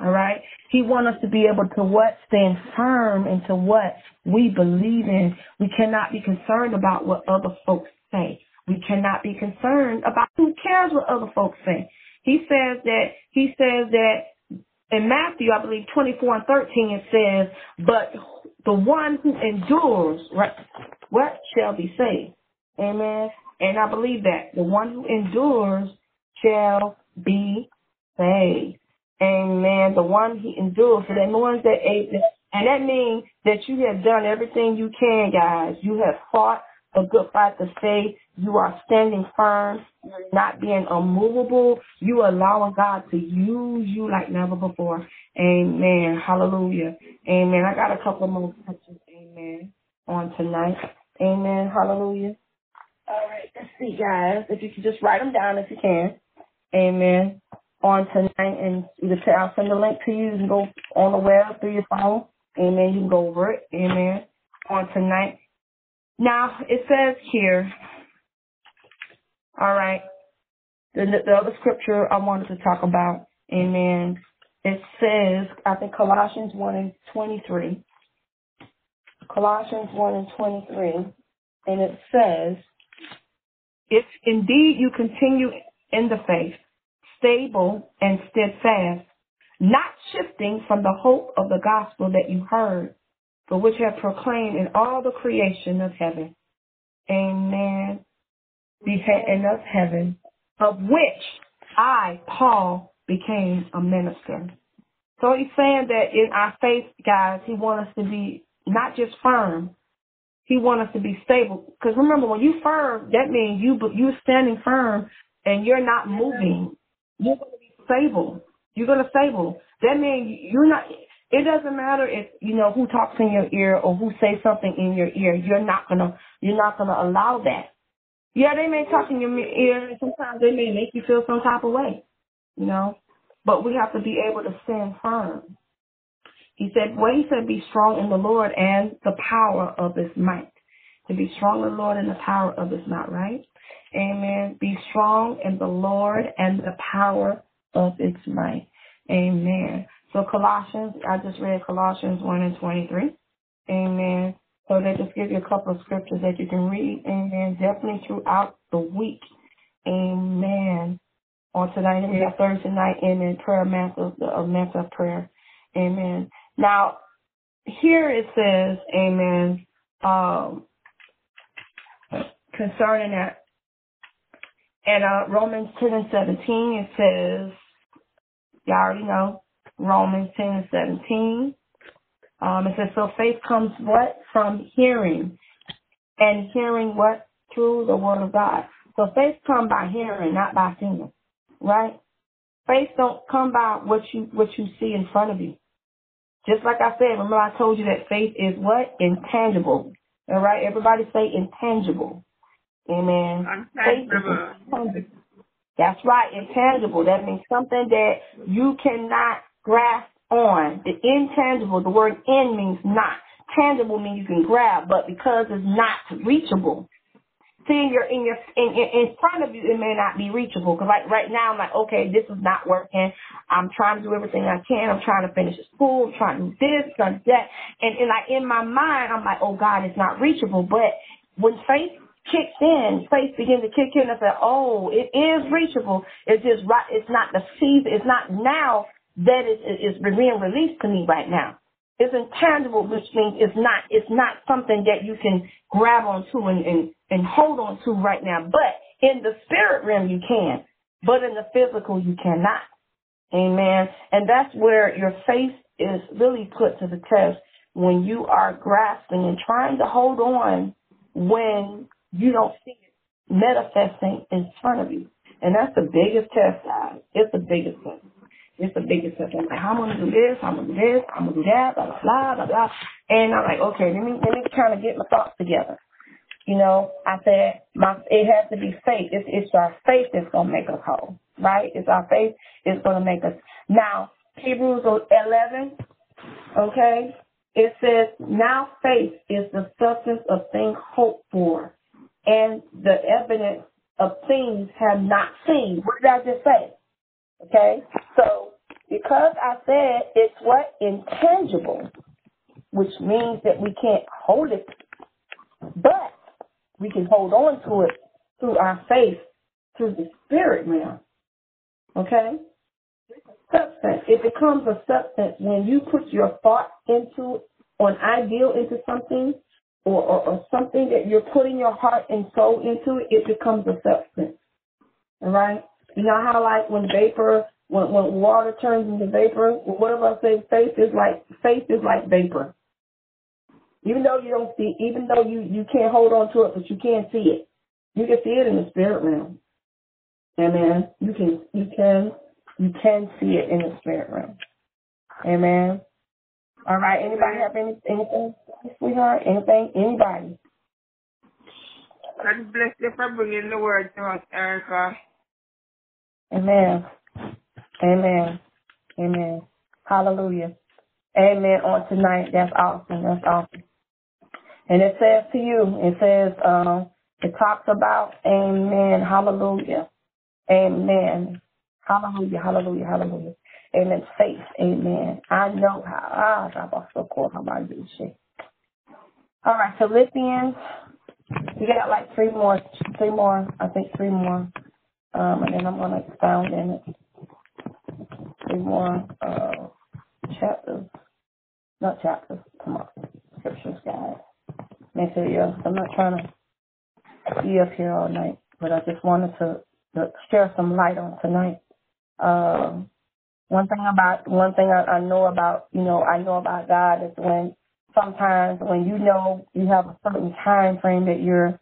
All right. He wants us to be able to what? Stand firm into what we believe in. We cannot be concerned about what other folks say. We cannot be concerned about who cares what other folks say. He says that, he says that in Matthew, I believe 24 and 13, it says, but the one who endures, right, what shall be saved? Amen. And I believe that the one who endures shall be saved. Amen. The one he endures. So the ones that, ate. and that means that you have done everything you can, guys. You have fought a good fight to stay. You are standing firm. You're not being unmovable. You allowing God to use you like never before. Amen. Hallelujah. Amen. I got a couple more scriptures. Amen. On tonight. Amen. Hallelujah. All right. Let's see, guys. If you can just write them down if you can. Amen. On tonight, and either I'll send the link to you. You can go on the web through your phone. Amen. You can go over it. Amen. On tonight. Now, it says here, all right, the, the other scripture I wanted to talk about, amen, it says, I think Colossians 1 and 23. Colossians 1 and 23. And it says, if indeed you continue in the faith, stable and steadfast, not shifting from the hope of the gospel that you heard, but which have proclaimed in all the creation of heaven. Amen. And of heaven, of which I, Paul, became a minister. So he's saying that in our faith, guys, he wants us to be not just firm, He wants us to be stable. Because remember, when you firm, that means you you're standing firm and you're not moving. You're going to be stable. You're going to stable. That means you're not. It doesn't matter if you know who talks in your ear or who says something in your ear. You're not gonna. You're not gonna allow that. Yeah, they may talk in your ear, and sometimes they may make you feel some type of way. You know, but we have to be able to stand firm. He said, well, he said, be strong in the Lord and the power of his might. To be strong in the Lord and the power of his might, right? Amen. Be strong in the Lord and the power of its might. Amen. So Colossians, I just read Colossians 1 and 23. Amen. So they just give you a couple of scriptures that you can read. Amen. Definitely throughout the week. Amen. On tonight, we have Thursday night, amen, prayer mantle, a mantle of prayer. Amen. Now, here it says, amen, um, concerning that. And uh, Romans 10 and 17, it says, y'all already know, Romans 10 and 17. Um, it says, so faith comes what? From hearing. And hearing what? Through the word of God. So faith comes by hearing, not by seeing. Right? Faith don't come by what you what you see in front of you. Just like I said, remember I told you that faith is what? Intangible. All right? Everybody say intangible. Amen. Intangible. That's right, intangible. That means something that you cannot grasp on. The intangible, the word in means not. Tangible means you can grab, but because it's not reachable, seeing your in your in, in front of you, it may not be reachable. Because like right now, I'm like, okay, this is not working. I'm trying to do everything I can. I'm trying to finish school. I'm trying to do this, trying to do that, and and like in my mind, I'm like, oh God, it's not reachable. But when faith kicks in, faith begins to kick in. and said, oh, it is reachable. It's just right. It's not the season. It's not now that it is being released to me right now. It's intangible, which means it's not it's not something that you can grab onto and, and, and hold onto right now. But in the spirit realm you can. But in the physical you cannot. Amen. And that's where your faith is really put to the test when you are grasping and trying to hold on when you don't see it manifesting in front of you. And that's the biggest test, guys. It's the biggest test. It's the biggest test. I'm like, I'm gonna do this, I'm gonna do this, I'm gonna do that, blah blah blah blah blah. And I'm like, okay, let me let me kind of get my thoughts together. You know, I said my it has to be faith. It's it's our faith that's gonna make us whole, right? It's our faith that's gonna make us. Now Hebrews 11, okay, it says now faith is the substance of things hoped for, and the evidence of things have not seen. What did I just say? Okay, so because I said it's what? Intangible, which means that we can't hold it, but we can hold on to it through our faith, through the spirit realm. Okay? Substance. It becomes a substance when you put your thought into an ideal into something or, or, or something that you're putting your heart and soul into, it becomes a substance. All right? You know how like when vapor when when water turns into vapor, whatever I say, faith is like faith is like vapor. Even though you don't see, even though you you can't hold on to it, but you can see it. You can see it in the spirit realm. Amen. You can you can you can see it in the spirit realm. Amen. All right. Anybody have any anything, sweetheart? Anything? Anybody? God bless you for bringing the word to us, Erica. Amen. Amen. Amen. Hallelujah. Amen. On tonight. That's awesome. That's awesome. And it says to you, it says, um, it talks about, Amen. Hallelujah. Amen. Hallelujah. Hallelujah. Hallelujah. Amen. Faith. Amen. I know how. Ah, so cool. How about shit? All right. Philippians. We got like three more, three more, I think three more. Um, and then I'm to expound in it three more uh, chapters, not chapters, come on, scriptures, guys. Make sure you I'm not trying to be up here all night, but I just wanted to, to share some light on tonight. Um, one thing about one thing I, I know about, you know, I know about God is when sometimes when you know you have a certain time frame that you're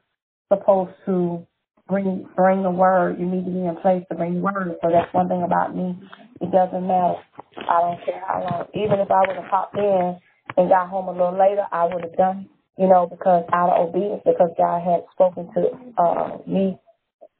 supposed to bring bring the word, you need to be in place to bring the word. So that's one thing about me. It doesn't matter. I don't care how long. Even if I would have popped in and got home a little later, I would have done. You know, because out of obedience, because God had spoken to uh, me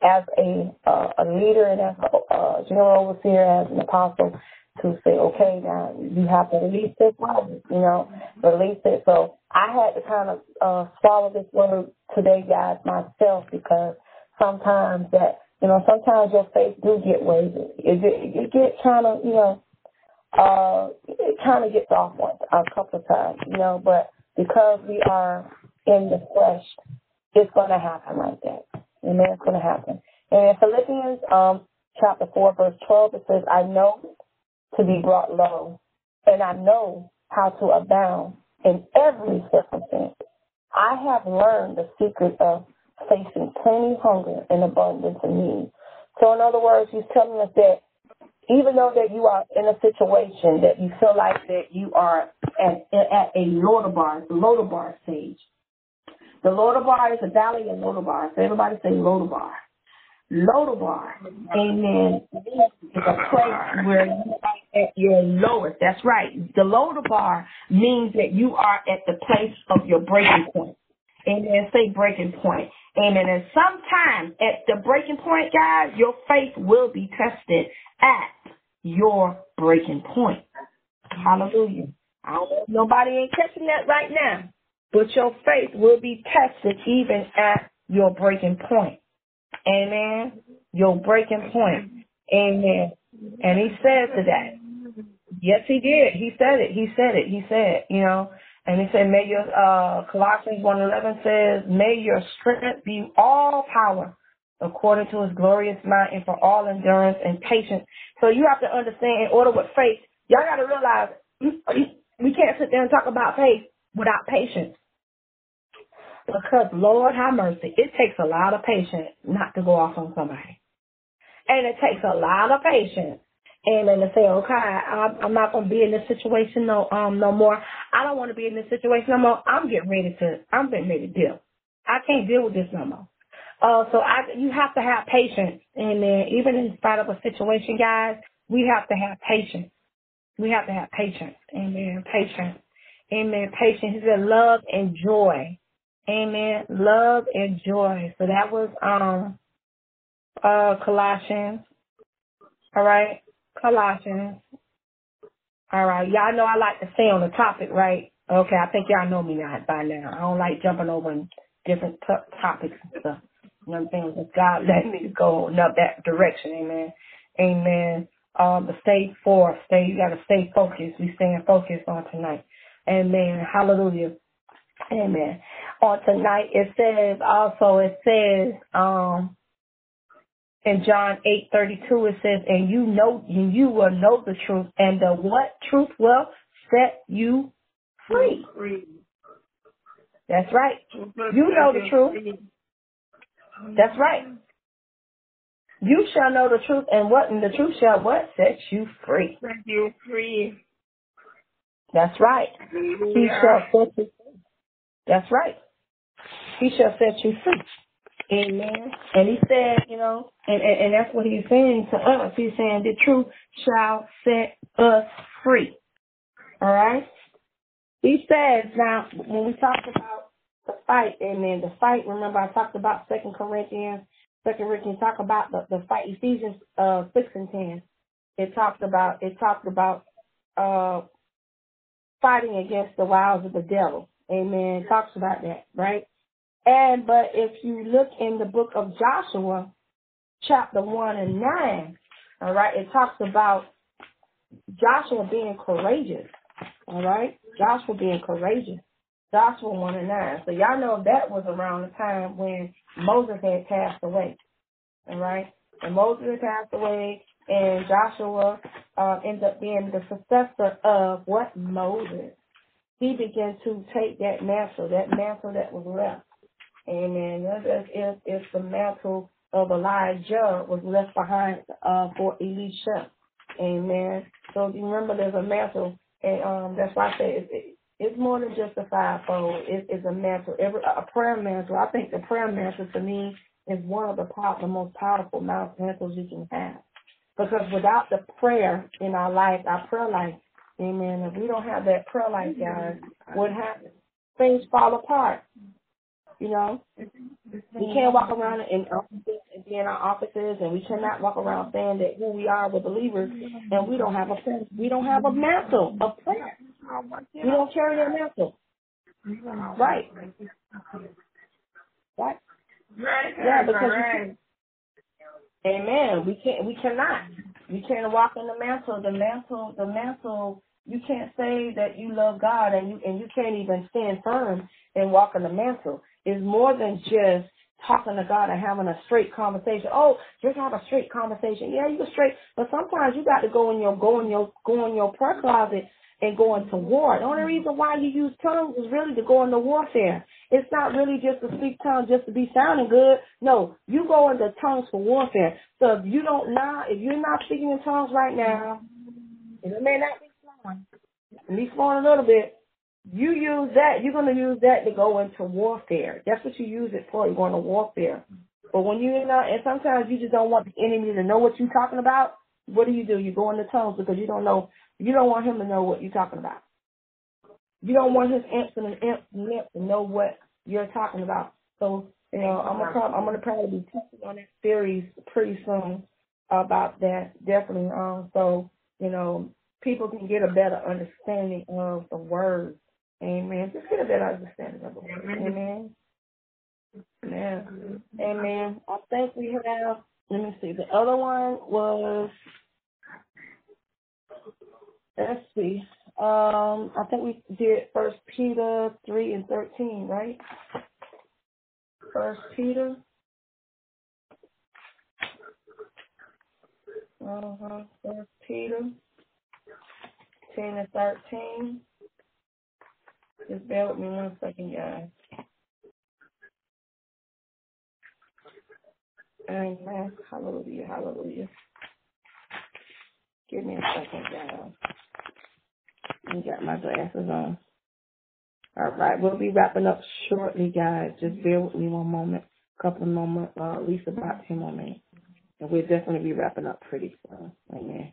as a uh, a leader and as a uh, general overseer, as an apostle, to say, okay, now you have to release this word, you know, release it. So I had to kind of uh, swallow this word today, guys, myself, because sometimes that, you know, sometimes your faith do get wavered. It, it, it get kind of, you know, uh, it kind of gets off once, a couple of times, you know, but because we are in the flesh, it's going to happen like that. Amen. It's going to happen. And in Philippians um, chapter 4, verse 12, it says, I know to be brought low, and I know how to abound in every circumstance. I have learned the secret of facing plenty hunger and abundance of need. So in other words, he's telling us that even though that you are in a situation that you feel like that you are at, at a Lodabar, the bar stage. The Lodabar is a valley in Lodabar. So everybody say Lodabar. Lodabar, amen, is a place where you are at your lowest. That's right. The Lodabar means that you are at the place of your breaking point. Amen. Say breaking point. Amen. And sometimes at the breaking point, guys, your faith will be tested at your breaking point. Hallelujah. I don't know if nobody ain't catching that right now, but your faith will be tested even at your breaking point. Amen. Your breaking point. Amen. And he said to that. Yes, he did. He said it. He said it. He said, you know, and he said, may your, uh, Colossians 1.11 says, may your strength be all power according to his glorious might and for all endurance and patience. So you have to understand in order with faith, y'all got to realize [CLEARS THROAT] we can't sit there and talk about faith without patience. Because Lord have mercy, it takes a lot of patience not to go off on somebody. And it takes a lot of patience and then to say, okay, I'm, not going to be in this situation no um no more. I don't want to be in this situation no more. I'm getting ready to I'm getting ready to deal. I can't deal with this no more. Uh, so I you have to have patience, and then even in spite of a situation, guys, we have to have patience. We have to have patience. Amen. Patience. Amen. Patience. He said love and joy. Amen. Love and joy. So that was um uh Colossians. All right. Colossians. All right. Y'all know I like to stay on the topic, right? Okay, I think y'all know me now by now. I don't like jumping over different t- topics and stuff. You know what I'm saying? God [LAUGHS] let me go in that direction. Amen. Amen. Um, but stay for, stay, you gotta stay focused. We staying focused on tonight. Amen. Hallelujah. Amen. On tonight, it says also, it says, um, in John eight thirty two it says, And you know and you will know the truth, and the what truth will set you free. That's right. You know the truth. That's right. You shall know the truth, and what and the truth shall what set you free. Set you free. That's right. He shall set you free. That's right. He shall set you free. Amen. And he said, you know, and, and, and that's what he's saying to us. He's saying the truth shall set us free. All right? He says, now, when we talk about the fight, amen, the fight, remember I talked about Second Corinthians, Second Corinthians talk about the, the fight, Ephesians uh, 6 and 10. It talked about, it talked about uh, fighting against the wiles of the devil. Amen. Talks about that, right? And but if you look in the book of Joshua, chapter one and nine, all right, it talks about Joshua being courageous. All right, Joshua being courageous. Joshua one and nine. So y'all know that was around the time when Moses had passed away. All right, and Moses had passed away, and Joshua uh, ended up being the successor of what Moses. He began to take that mantle, that mantle that was left Amen. If, if, if the mantle of Elijah was left behind uh, for Elisha. Amen. So you remember there's a mantle, and um, that's why I say it, It's more than just a fivefold. It, it's a mantle. Every a prayer mantle. I think the prayer mantle to me is one of the, power, the most powerful mantles you can have. Because without the prayer in our life, our prayer life, amen, if we don't have that prayer life, guys, what happens? Things fall apart. You know, we can't walk around in offices and be in our offices, and we cannot walk around saying that who we are with believers, and we don't have a we don't have a mantle of prayer. We don't carry that mantle. Right. Right. Yeah, because we Amen. We can't. We cannot. We can't walk in the mantle. The mantle. The mantle. You can't say that you love God and you and you can't even stand firm and walk in the mantle. It's more than just talking to God and having a straight conversation. Oh, just have a straight conversation. Yeah, you can straight, but sometimes you got to go in your go in your go in your prayer closet and go into war. The only reason why you use tongues is really to go into warfare. It's not really just to speak tongues just to be sounding good. No, you go into tongues for warfare. So if you don't now, if you're not speaking in tongues right now, it may not be it may flowing a little bit, you use that, you're going to use that to go into warfare. That's what you use it for. You're going to warfare. But when you're in, uh, and sometimes you just don't want the enemy to know what you're talking about, what do you do? You go into tongues because you don't know you don't want him to know what you're talking about. You don't want his imps and imp to know what you're talking about. So, you know, I'm gonna I'm gonna probably be teaching on that series pretty soon about that. Definitely. Um so, you know, people can get a better understanding of the word. Amen. Just get a better understanding of the word. Amen. Amen. Amen. I think we have let me see. The other one was let's see. Um, I think we did First Peter three and thirteen, right? First Peter. Uh huh. First Peter ten and thirteen. Just bear with me one second, guys. Amen. Hallelujah. Hallelujah. Give me a second, guys. Got my glasses on. All right, we'll be wrapping up shortly, guys. Just bear with me one moment, A couple of moments, uh, at least about 10 more minutes. And we'll definitely be wrapping up pretty soon. Amen.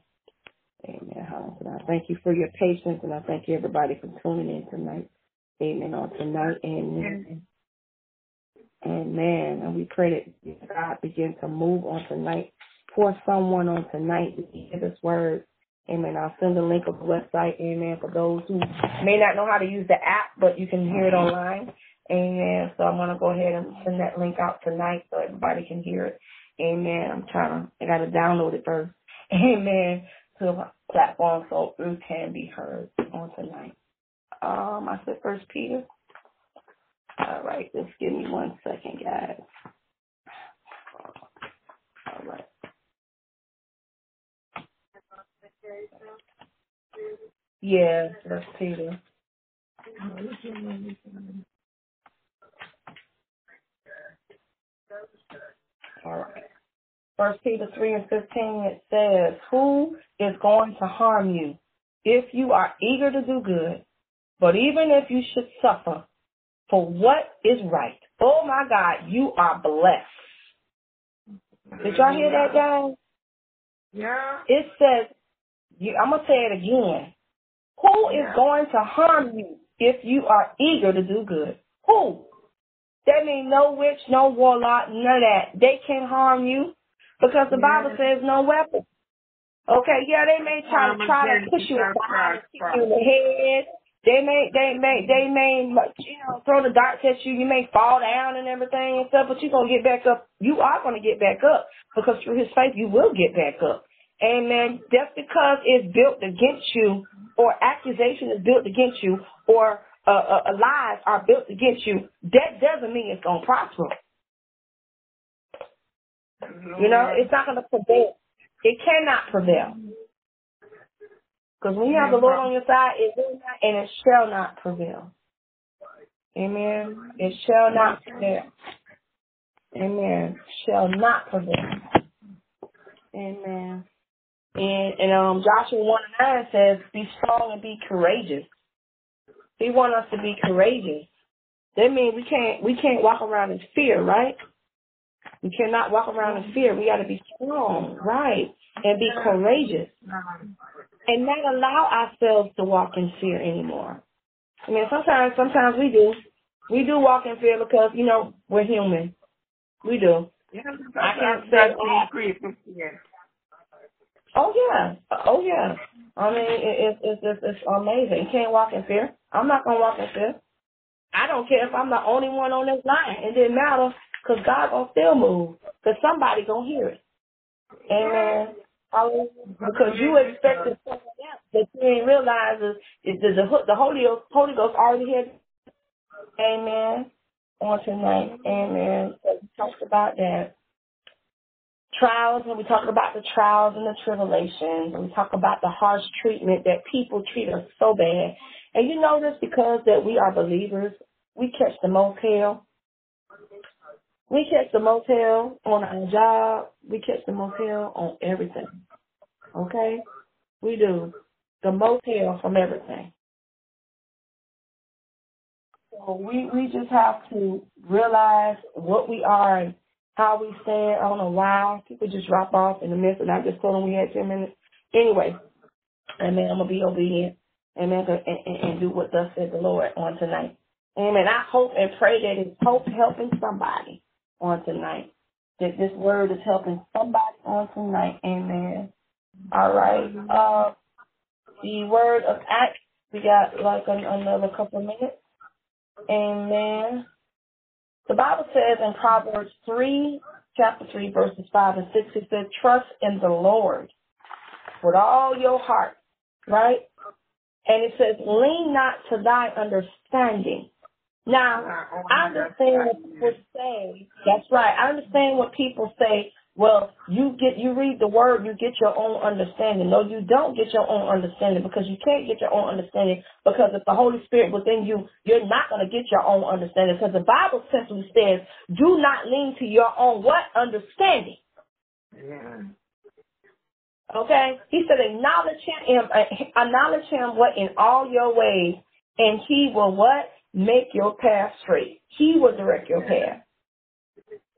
Amen. I thank you for your patience, and I thank you everybody for tuning in tonight. Amen. On tonight, amen. Amen. And we pray that God begin to move on tonight. For someone on tonight to hear this word Amen. I'll send the link of the website. Amen. For those who may not know how to use the app, but you can hear it online. Amen. So I'm gonna go ahead and send that link out tonight so everybody can hear it. Amen. I'm trying to. I gotta download it first. [LAUGHS] Amen. To the platform so it can be heard on tonight. Um, I said First Peter. All right. Just give me one second, guys. All right. Yeah, that's Peter. All right. First Peter 3 and 15, it says, Who is going to harm you if you are eager to do good? But even if you should suffer for what is right, oh my God, you are blessed. Did y'all hear that, guys? Yeah. It says, I'm going to say it again. Who is going to harm you if you are eager to do good? Who? That means no witch, no warlock, none of that. They can't harm you because the Bible says no weapon. Okay, yeah, they may try to try to push you aside, kick you in the head. They may, they may, they may, you know, throw the darts at you. You may fall down and everything and stuff, but you're gonna get back up. You are gonna get back up because through His faith, you will get back up. Amen. Just because it's built against you or accusation is built against you or uh, uh, uh, lies are built against you, that doesn't mean it's going to prosper. You know, it's not going to prevail. It cannot prevail. Because when you have the Lord on your side, it will not and it shall not prevail. Amen. It shall not prevail. Amen. Shall not prevail. Amen. And, and um, Joshua 1 and 9 says, Be strong and be courageous. He wants us to be courageous. That means we can't we can't walk around in fear, right? We cannot walk around in fear. We got to be strong, right, and be courageous, and not allow ourselves to walk in fear anymore. I mean, sometimes sometimes we do. We do walk in fear because you know we're human. We do. Yeah, I can't say increase. Oh yeah, oh yeah. I mean, it, it's it's it's amazing. You can't walk in fear. I'm not gonna walk in fear. I don't care if I'm the only one on this line. It didn't matter because God gonna still move because somebody gonna hear it. Amen. Because you expected someone else that you didn't realize is, the, the Holy Holy Ghost already had. Amen. On tonight. Amen. So we talked about that trials and we talk about the trials and the tribulations and we talk about the harsh treatment that people treat us so bad. And you know this because that we are believers. We catch the motel. We catch the motel on our job. We catch the motel on everything. Okay? We do. The motel from everything. So we, we just have to realize what we are and how we stand. I don't know why people just drop off in the midst, and I just told them we had 10 minutes. Anyway, amen. I'm going to be obedient. Amen. And, and, and do what thus said the Lord on tonight. Amen. I hope and pray that it's hope helping somebody on tonight. That this word is helping somebody on tonight. Amen. All right. Uh, the word of Acts, we got like an, another couple minutes. Amen. The Bible says in Proverbs 3, chapter 3, verses 5 and 6, it says, Trust in the Lord with all your heart, right? And it says, Lean not to thy understanding. Now, I understand what people say. That's right. I understand what people say. Well, you get you read the word, you get your own understanding. No, you don't get your own understanding because you can't get your own understanding because if the Holy Spirit within you, you're not going to get your own understanding because the Bible simply says, "Do not lean to your own what understanding." Yeah. Okay, He said, "Acknowledge him, uh, acknowledge him what in all your ways, and He will what make your path straight. He will direct your path."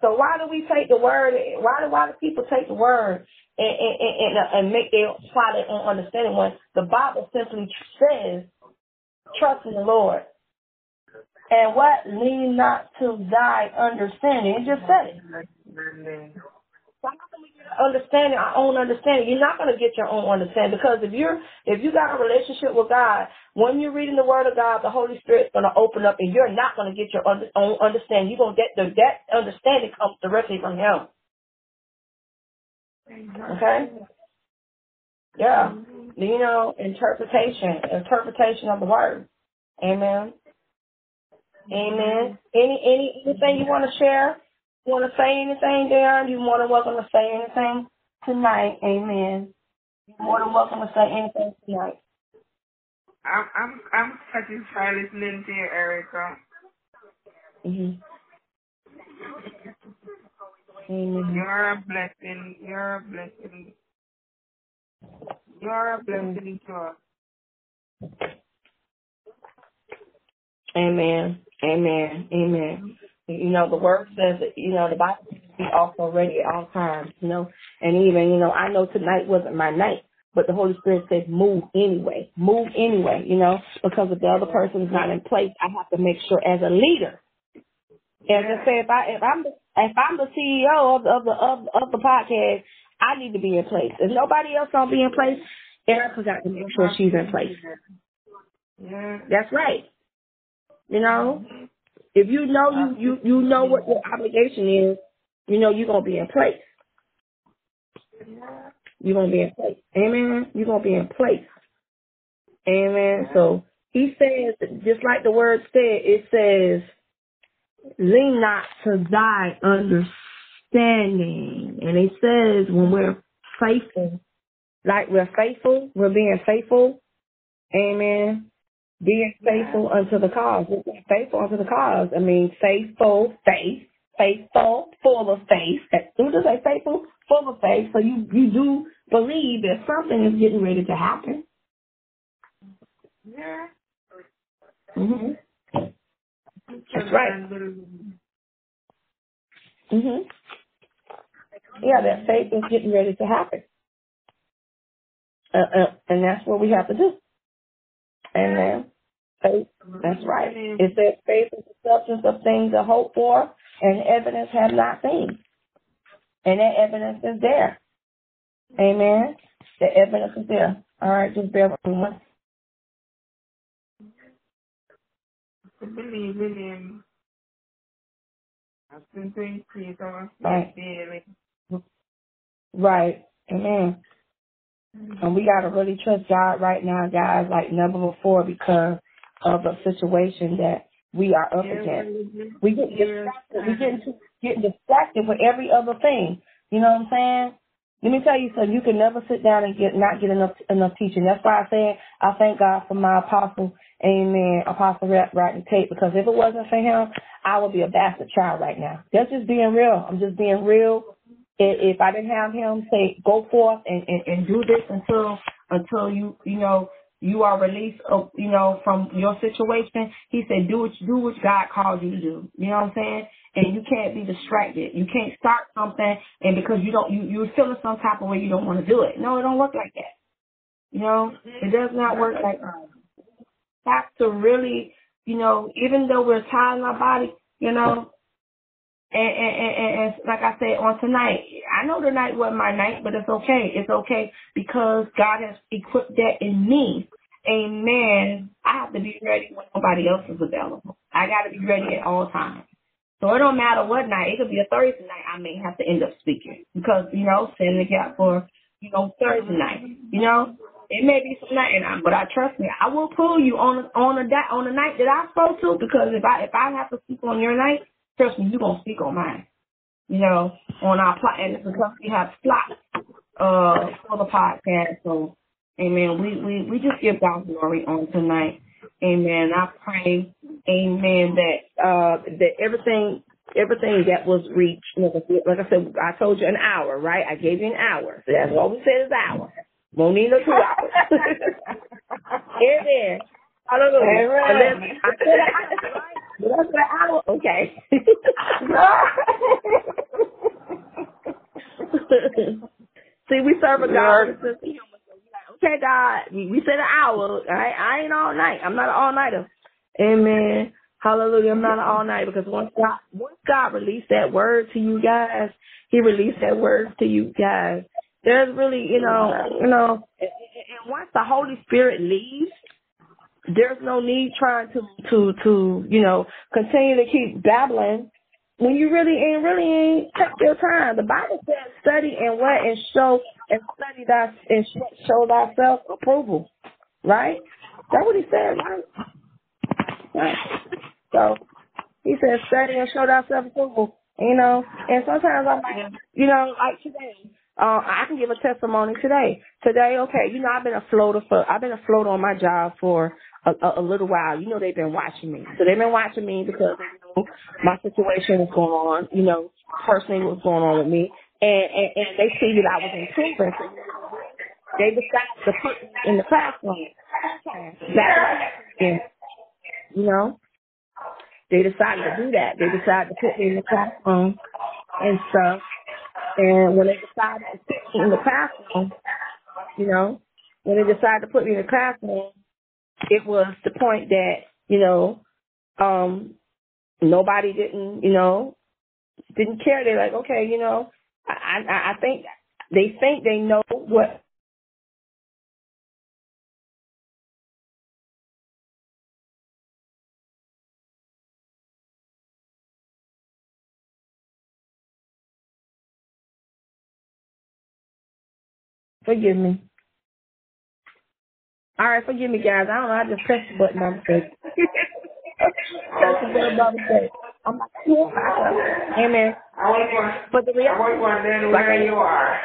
So why do we take the word? Why do why do people take the word and and and, and uh, make their apply their own understanding when the Bible simply says, "Trust in the Lord." And what lean not to thy understanding. It just said it. Understanding our own understanding? You're not going to get your own understanding because if you're if you got a relationship with God, when you're reading the Word of God, the Holy Spirit's going to open up, and you're not going to get your own understanding. You're going to get the that understanding comes directly from Him. Okay. Yeah. You know, interpretation, interpretation of the Word. Amen. Amen. Any any anything you want to share? You want to say anything, Darren? You're more than welcome to say anything tonight. Amen. You're more than welcome to say anything tonight. I'm I'm I'm satisfied listening to you, Erica. Mm-hmm. Amen. You're a blessing. You're a blessing. You're a blessing to us. Amen. Amen. Amen. You know, the word says that, you know, the Bible says be also ready at all times, you know. And even, you know, I know tonight wasn't my night, but the Holy Spirit said move anyway. Move anyway, you know, because if the other person's not in place, I have to make sure as a leader. As I say, if I if I'm the, if I'm the CEO of the of the of, of the podcast, I need to be in place. If nobody else don't be in place, Erica got to make sure she's in place. Yeah. That's right. You know, mm-hmm. If you know you you you know what your obligation is, you know you're gonna be in place. You're gonna be in place. Amen. You're gonna be in place. Amen. So he says, just like the word said, it says, lean not to thy understanding. And it says when we're faithful, like we're faithful, we're being faithful. Amen. Being faithful unto the cause. Faithful unto the cause. I mean, faithful, faith, faithful, full of faith. Who does say faithful? Full of faith. So you, you do believe that something is getting ready to happen. Yeah. Mhm. That's right. Mhm. Yeah, that faith is getting ready to happen, uh, uh, and that's what we have to do. Amen. Faith. That's right. It says faith is the substance of things to hope for, and evidence have not seen. And that evidence is there. Amen. The evidence is there. All right, just bear with me. Believe in him. I've been to increase our Right. faith daily. Right. Amen. And we gotta really trust God right now, guys, like never before because of the situation that we are up against. We get distracted. We get getting distracted with every other thing. You know what I'm saying? Let me tell you something. You can never sit down and get not get enough enough teaching. That's why I said I thank God for my apostle, Amen, Apostle Rap Rodney Tate. Because if it wasn't for him, I would be a bastard child right now. That's just being real. I'm just being real. If, if I didn't have him say go forth and, and and do this until until you you know you are released of you know from your situation, he said do what you do what God called you to do. You know what I'm saying? and you can't be distracted. You can't start something and because you don't you you're feeling some type of way you don't want to do it. No, it don't work like that. You know, mm-hmm. it does not work like that. Have to really, you know, even though we're tired in our body, you know, and, and, and, and, like I said on tonight, I know tonight wasn't my night, but it's okay. It's okay because God has equipped that in me. Amen. I have to be ready when nobody else is available. I got to be ready at all times. So it don't matter what night. It could be a Thursday night. I may have to end up speaking because you know, setting the gap for you know Thursday night. You know, it may be some night, and I, but I trust me, I will pull you on on a on the night that I spoke to because if I if I have to speak on your night, trust me, you gonna speak on mine. You know, on our plot, and because we have slots uh for the podcast. So, amen. We we we just give God glory on tonight. Amen. I pray, Amen, that uh that everything everything that was reached, like I said, like I, said I told you an hour, right? I gave you an hour. So that's all we said is hour. Won't need no two hours. [LAUGHS] Amen. Hallelujah. Amen. I said an hour, right? Say an hour? Okay. [LAUGHS] See, we serve a God with a sense of humor. So we like, okay, God, we, we said an hour. I, I ain't all night. I'm not an all nighter. Amen. Hallelujah. I'm not an all night because once God, once God released that word to you guys, He released that word to you guys. There's really, you know, you know, and, and once the Holy Spirit leaves, there's no need trying to to to you know continue to keep babbling when you really ain't really ain't take your time. The Bible says study and what and show and study that and sh- show thyself approval, right? That's what he said, right? Right. So he said study and show thyself approval. You know, and sometimes I'm like, you know, like today, uh, I can give a testimony today. Today, okay, you know, I've been a floater for, I've been a floater on my job for a, a, a little while. You know, they've been watching me. So they've been watching me because they know my situation was going on, you know, personally what's going on with me. And, and, and they see that I was improving. So they decided to put me in the classroom. Yeah. You know, they decided to do that. They decided to put me in the classroom and stuff. And when they decided to put me in the classroom, you know, when they decided to put me in the classroom, it was the point that, you know, um, nobody didn't, you know, didn't care. They're like, okay, you know, I, I, I think they think they know what. Forgive me. All right, forgive me, guys. I don't know. I just pressed the button by mistake. pressed the button by mistake. I'm like, yeah. Amen. I want one. But the I reality, want one then where you are.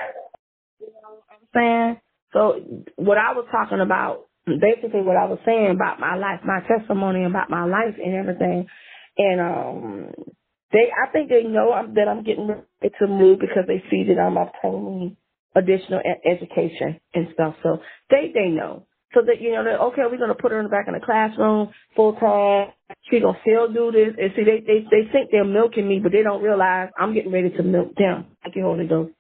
I'm saying. So what I was talking about, basically what I was saying about my life, my testimony about my life and everything, and um, they, I think they know I'm, that I'm getting ready to move because they see that I'm obtaining additional education and stuff. So they, they know. So that you know that okay, we're gonna put her in the back in the classroom full time. She gonna still do this, and see they they they think they're milking me, but they don't realize I'm getting ready to milk them. Thank you, Holy Ghost.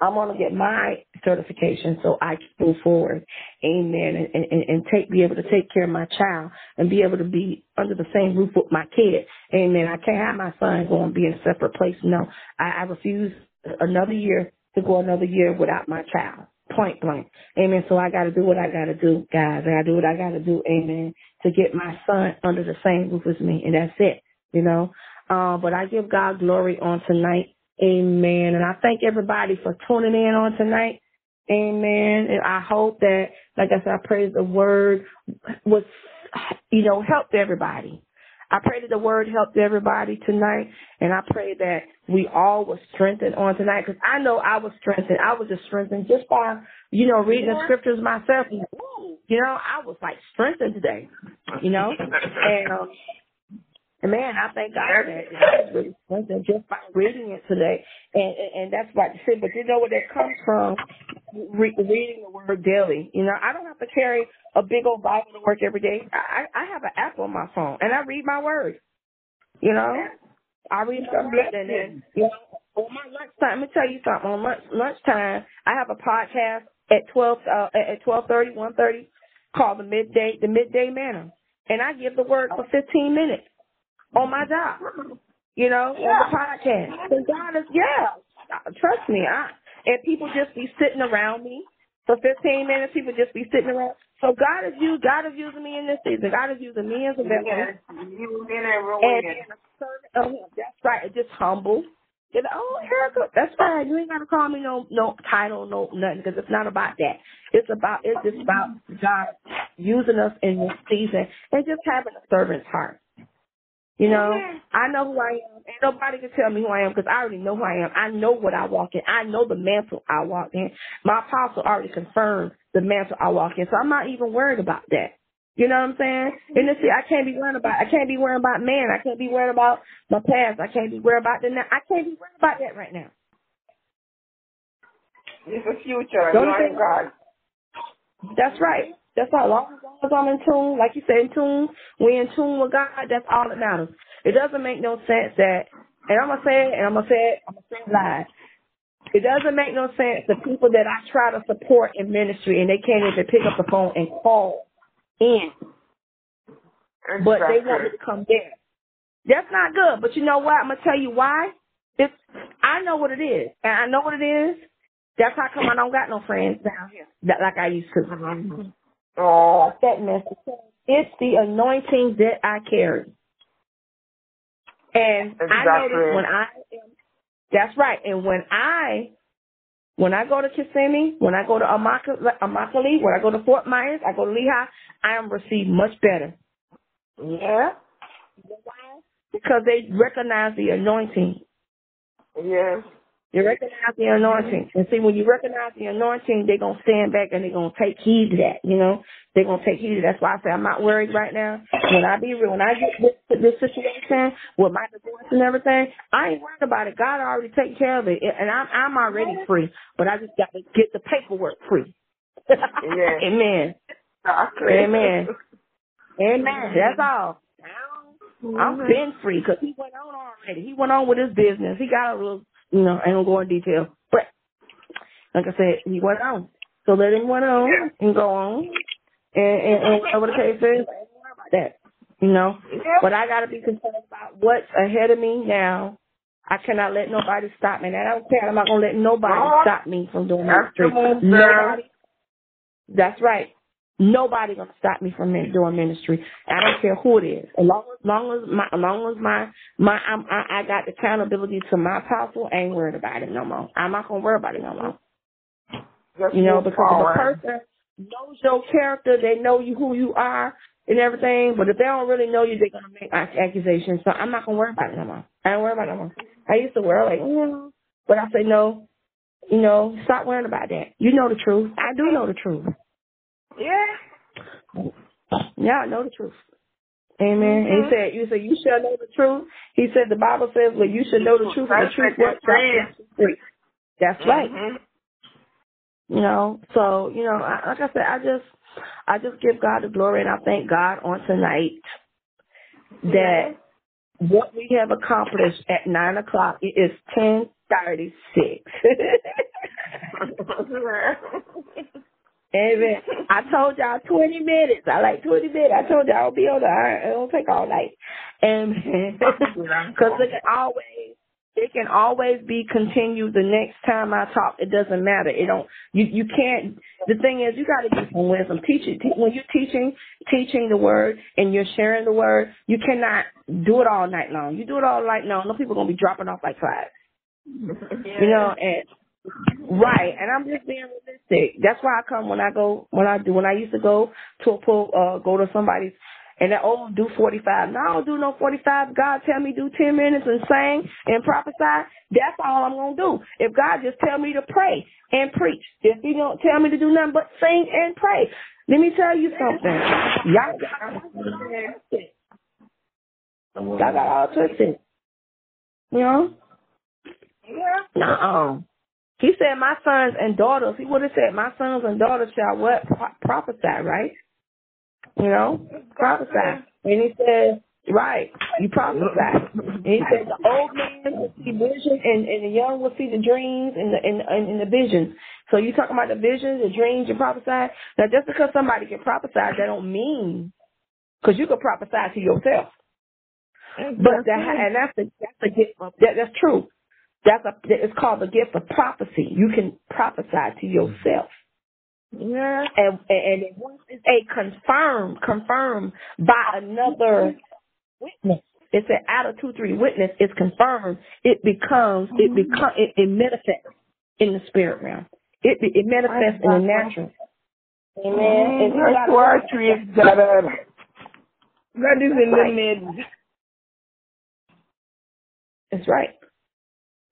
I'm gonna get my certification so I can move forward, amen, and, and and take be able to take care of my child and be able to be under the same roof with my kid, amen. I can't have my son going to be in a separate place. No, I, I refuse another year to go another year without my child point blank. Amen. So I got to do what I got to do, guys. I got to do what I got to do. Amen. To get my son under the same roof as me, and that's it. You know. Uh, but I give God glory on tonight. Amen. And I thank everybody for tuning in on tonight. Amen. And I hope that, like I said, I praise the word was, you know, helped everybody. I pray that the word helped everybody tonight, and I pray that we all were strengthened on tonight because I know I was strengthened. I was just strengthened just by, you know, reading the scriptures myself. You know, I was like strengthened today, you know, [LAUGHS] and um, and man, I thank God that I was really just by reading it today. And, and, and that's what I said. But you know where that comes from? Re- reading the word daily. You know, I don't have to carry a big old Bible to work every day. I, I have an app on my phone and I read my word. You know, I read my word and then, you know, on my lunchtime, let me tell you something. On lunch, lunchtime, I have a podcast at 12, uh, at 1230, 130 called the midday, the midday manna. And I give the word for 15 minutes on my job, you know, yeah. on the podcast. And God is, yeah, trust me. I, and people just be sitting around me for 15 minutes. People just be sitting around. So God is used. God is using me in this season. God is using me as a vessel. You in every way. And of Him. That's right. Just humble. You know, oh, Erica, that's fine. You ain't gotta call me no no title, no nothing, because it's not about that. It's about it's just about God using us in this season and just having a servant's heart. You know, I know who I am. Ain't nobody can tell me who I am because I already know who I am. I know what I walk in. I know the mantle I walk in. My apostle already confirmed the mantle I walk in, so I'm not even worried about that. You know what I'm saying? Mm-hmm. And see, I can't be worried about. I can't be worried about man. I can't be worried about my past. I can't be worried about the. Now. I can't be worried about that right now. It's the future. Don't God. That's right. That's all. As long as I'm in tune, like you said, in tune, we in tune with God. That's all that matters. It doesn't make no sense that, and I'm gonna say it, and I'm gonna say it, I'm gonna say it live. It doesn't make no sense the people that I try to support in ministry and they can't even pick up the phone and call in, but they want me to come there. That's not good. But you know what? I'm gonna tell you why. It's I know what it is, and I know what it is. That's how come I don't got no friends down here that like I used to. Mm-hmm. Oh, that message. It's the anointing that I carry. And exactly. I notice when I am, that's right. And when I, when I go to Kissimmee, when I go to Immokalee, when I go to Fort Myers, I go to Lehigh, I am received much better. Yeah. Because they recognize the anointing. Yes. You recognize the anointing. And see, when you recognize the anointing, they're going to stand back and they're going to take heed to that, you know? They're going to take heed to that. That's why I say I'm not worried right now. When I be real, when I get this, this situation with my divorce and everything, I ain't worried about it. God already taken care of it. And I'm, I'm already free, but I just got to get the paperwork free. [LAUGHS] Yeah. Amen. Amen. Amen. That's all. I'm been free because he went on already. He went on with his business. He got a little you know, I don't go in detail. But like I said, he went on. So let him went on and go on. And, and, and whatever the case is, I don't worry about that. You know? But I gotta be concerned about what's ahead of me now. I cannot let nobody stop me. And I don't care. I'm not gonna let nobody stop me from doing my street. Nobody. That's right. Nobody gonna stop me from doing ministry. I don't care who it is. As long as, long as my, as long as my, my, I'm, I, I got accountability to my apostle, I ain't worried about it no more. I'm not gonna worry about it no more. Just you know, because if a person knows your character, they know you who you are and everything. But if they don't really know you, they're gonna make accusations. So I'm not gonna worry about it no more. I don't worry about it no more. I used to worry like, yeah, but I say no. You know, stop worrying about that. You know the truth. I do know the truth. Yeah. Yeah, I know the truth. Amen. Mm-hmm. He said, "You said you shall know the truth." He said, "The Bible says, well, you should know the truth, and the truth what free." That's right. Mm-hmm. You know, so you know, I, like I said, I just I just give God the glory and I thank God on tonight that what we have accomplished at nine o'clock it is ten thirty six. [LAUGHS] [LAUGHS] [LAUGHS] Amen. I told y'all 20 minutes. I like 20 minutes. I told y'all I'll be on the iron. It won't take all night. And [LAUGHS] because it can always, it can always be continued the next time I talk. It doesn't matter. It don't, you, you can't, the thing is you got to get some wisdom. Teach it. When you're teaching, teaching the word and you're sharing the word, you cannot do it all night long. You do it all night long. No people going to be dropping off like flies. Yeah. You know, and Right, and I'm just being realistic. That's why I come when I go when I do when I used to go to a pool, uh go to somebody's and that oh do forty five. No, I don't do no forty five. God tell me do ten minutes and sing and prophesy. That's all I'm gonna do. If God just tell me to pray and preach, if He don't tell me to do nothing but sing and pray, let me tell you something. Y'all got y'all got all twisted. You know? Yeah. No. He said, "My sons and daughters." He would have said, "My sons and daughters shall what Pro- prophesy." Right? You know, prophesy. And he said, "Right, you prophesy." And he said, "The old man will see visions, and, and the young will see the dreams and the and, and, and the visions." So you talking about the visions, the dreams, you prophesy. Now, just because somebody can prophesy, that don't mean because you can prophesy to yourself. But that, and that's the that's the gift. That, that's true. That's a, it's called the gift of prophecy. You can prophesy to yourself. Yeah. And, and once it's a confirmed, confirmed by another witness, it's an out of two, three witness, it's confirmed, it becomes, it mm-hmm. become, it, it manifests in the spirit realm. It, it manifests in the natural. Amen. Mm-hmm. And got to is that, that is in the mid. That's right.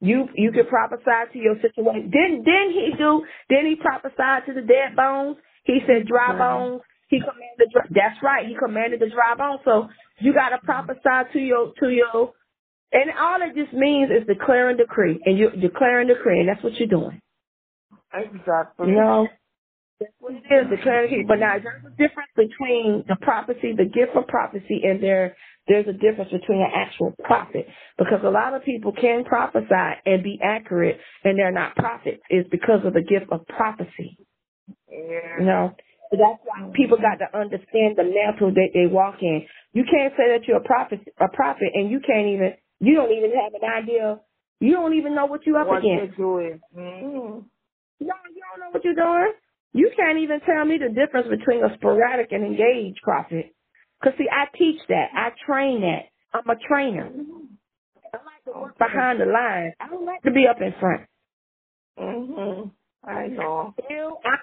You you can prophesy to your situation. Didn't didn't he do? Didn't he prophesy to the dead bones? He said dry bones. He commanded. Dry, that's right. He commanded the dry bones. So you got to prophesy to your to your, and all it just means is declaring decree, and you're declaring decree, and that's what you're doing. Exactly. You know. That's what it is, declaring. decree. But now there's a difference between the prophecy, the gift of prophecy, and there there's a difference between an actual prophet because a lot of people can prophesy and be accurate and they're not prophets. It's because of the gift of prophecy. Yeah. You know, so that's why people got to understand the mantle that they walk in. You can't say that you're a prophet, a prophet, and you can't even, you don't even have an idea. You don't even know what you're up what against. You're doing. Mm-hmm. No, you don't know what you're doing. You can't even tell me the difference between a sporadic and engaged prophet. Cause see, I teach that. I train that. I'm a trainer. I like to work behind the lines. I don't like to be up in front. Mhm. I know. Bill, I,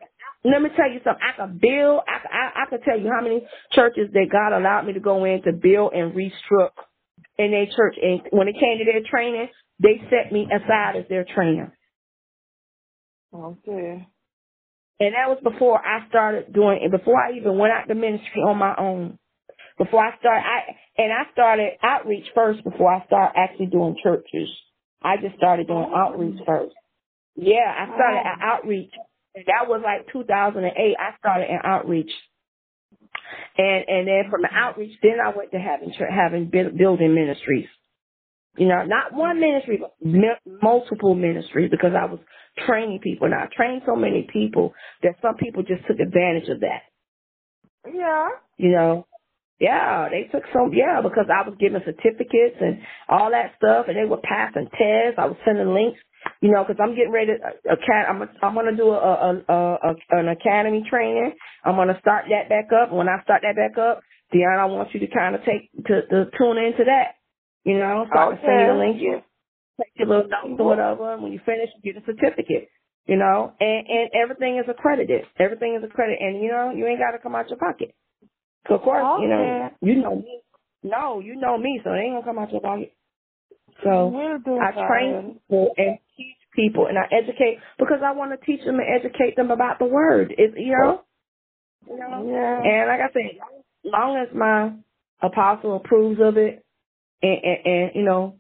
let me tell you something. I can build. I, I I can tell you how many churches that God allowed me to go in to build and restructure in their church. And when it came to their training, they set me aside as their trainer. Okay. And that was before I started doing it. Before I even went out to ministry on my own before I start, I and I started outreach first before I start actually doing churches. I just started doing oh. outreach first. Yeah, I started oh. at outreach, that was like 2008. I started in outreach, and and then from the outreach, then I went to having having building ministries. You know, not one ministry, but multiple ministries because I was training people. And I trained so many people that some people just took advantage of that. Yeah. You know, yeah, they took some, yeah, because I was giving certificates and all that stuff, and they were passing tests. I was sending links, you know, because I'm getting ready to, uh, I'm, I'm going to do a, a, a, a, an academy training. I'm going to start that back up. When I start that back up, Deanna, I want you to kind of take, to, to tune into that, you know, so okay. I can send you the link, you take your little notes or whatever, and when you finish, you get a certificate. You know, and and everything is accredited. Everything is accredited, and you know, you ain't got to come out your pocket. So of course, okay. you know, you know me. No, you know me, so they ain't gonna come out your pocket. So I train people and teach people, and I educate because I want to teach them and educate them about the word. Is you know, you know. Yeah. And like I said, long as my apostle approves of it, and, and, and you know,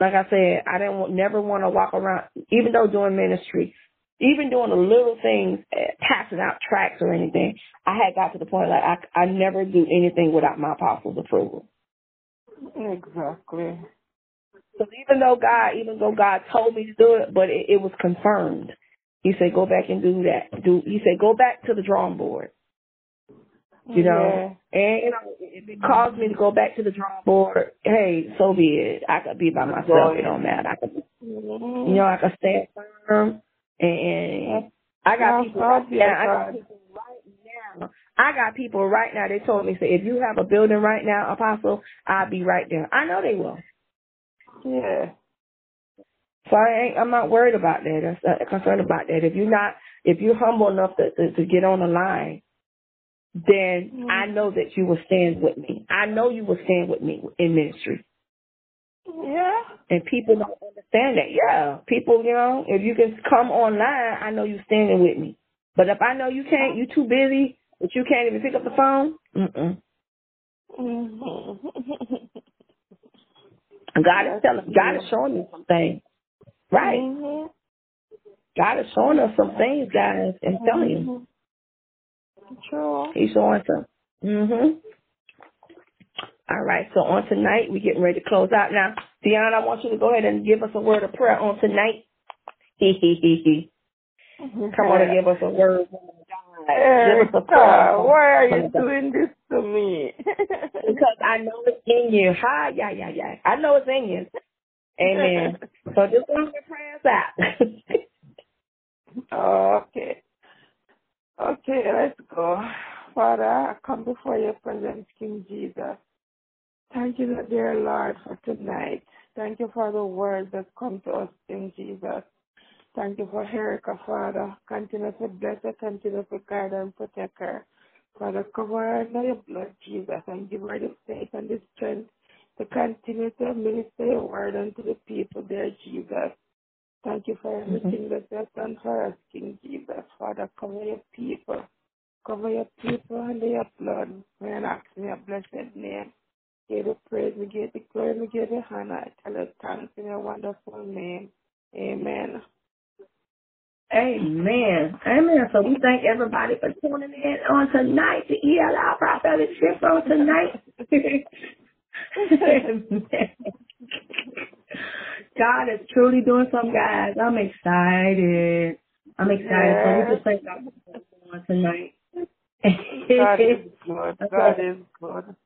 like I said, I didn't never want to walk around, even though doing ministry, even doing the little things, eh, passing out tracts or anything, I had got to the point like I, I never do anything without my apostle's approval. Exactly. So even though God, even though God told me to do it, but it, it was confirmed. He said, go back and do that. Do he said, go back to the drawing board. You know, Yeah. and you know, if it caused me to go back to the drawing board, hey, so be it. I could be by myself. It don't matter. I could, you know, I could stand firm, and, I got people right now. I got people right now. I got people right now. They told me, say, if you have a building right now, Apostle, I'll be right there. I know they will. Yeah. So I ain't, I'm not worried about that. I'm not uh, concerned about that. If you're not, if you're humble enough to, to, to get on the line, then I know that you will stand with me. I know you will stand with me in ministry. Yeah. And people don't understand that. Yeah. People, you know, if you can come online, I know you're standing with me. But if I know you can't, you too busy, that you can't even pick up the phone, mm-mm. Mhm. God is telling, God is showing me some things. Right. Mhm. God is showing us some things, guys. I'm telling you. Mhm. True. He's showing some. Mhm. All right. So on tonight, we're getting ready to close out now. Deanna, I want you to go ahead and give us a word of prayer on tonight. [LAUGHS] Come on and give us a word. Give us a prayer. Why are you doing this to me? [LAUGHS] Because I know it's in you. Hi, yeah, yeah, yeah. I know it's in you. Amen. So just want to pray us out. [LAUGHS] okay. Okay, let's go. Father, I come before your presence, King Jesus. Thank you, dear Lord, for tonight. Thank you for the words that come to us, King Jesus. Thank you for Erica, Father. Continue to bless her, continue to guide her and protect her. Father, cover her under your blood, Jesus, and give her the faith and the strength to continue to minister your word unto the people there, Jesus. Thank you for mm-hmm. everything that you have done for us, King Jesus. Father, cover your people. Cover your people under your blood. And ask me a blessed name. Give the praise, we give the glory, we give the honor. I tell you thanks in your wonderful name. Amen. Amen. Amen. So we thank everybody for tuning in on tonight to ELI Prophetic Shift on tonight. [LAUGHS] God is truly doing something, guys. I'm excited. I'm excited. So we just thank God for tonight. God is good. [LAUGHS] God is good.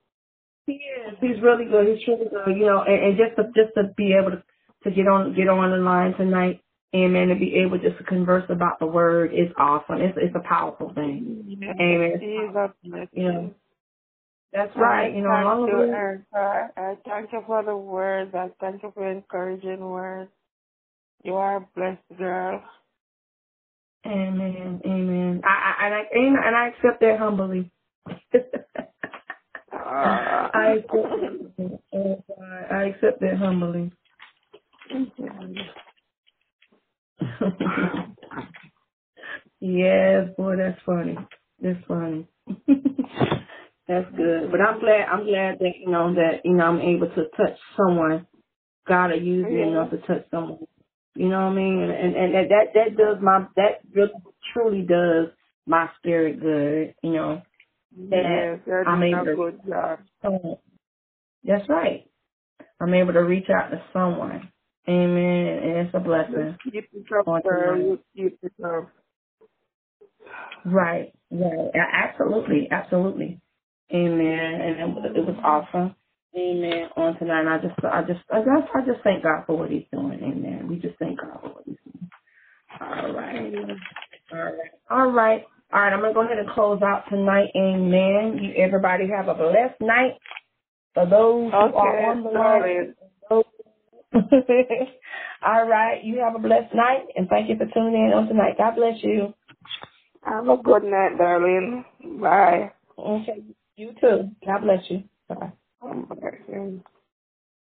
He is. He's really good. He's really good. You know, and, and just to just to be able to to get on get on the line tonight, amen, to be able just to converse about the word is awesome. It's it's a powerful thing. Amen. Jesus bless You know, that's right. You know, thank all of you. Erica. I thank you for the words. I thank you for encouraging words. You are a blessed girl. Amen. Amen. I, I and I and I accept that humbly. [LAUGHS] I I accept that humbly. yes, boy, that's funny. That's funny. that's good. But I'm glad. I'm glad that you know that you know I'm able to touch someone. God will use me enough to touch someone. You know what I mean? And and, and that that that does my that really truly does my spirit good. You know. Yes, you're I'm able to- good job. That's right. I'm able to reach out to someone. Amen. And it's a blessing. Just keep it up, girl. keep it up. Right. Right. Absolutely. Absolutely. Amen. And it, was- it was awesome. Amen. On tonight, and I just, I just, I just, I just thank God for what He's doing. Amen. We just thank God for what He's doing. All right. All right. All right. All right. I'm gonna go ahead and close out tonight. Amen. You everybody have a blessed night. For those who are on the line. [LAUGHS] All right. You have a blessed night, and thank you for tuning in on tonight. God bless you. Have a good night, darling. Bye. Okay. You too. God bless you. Bye. Bye.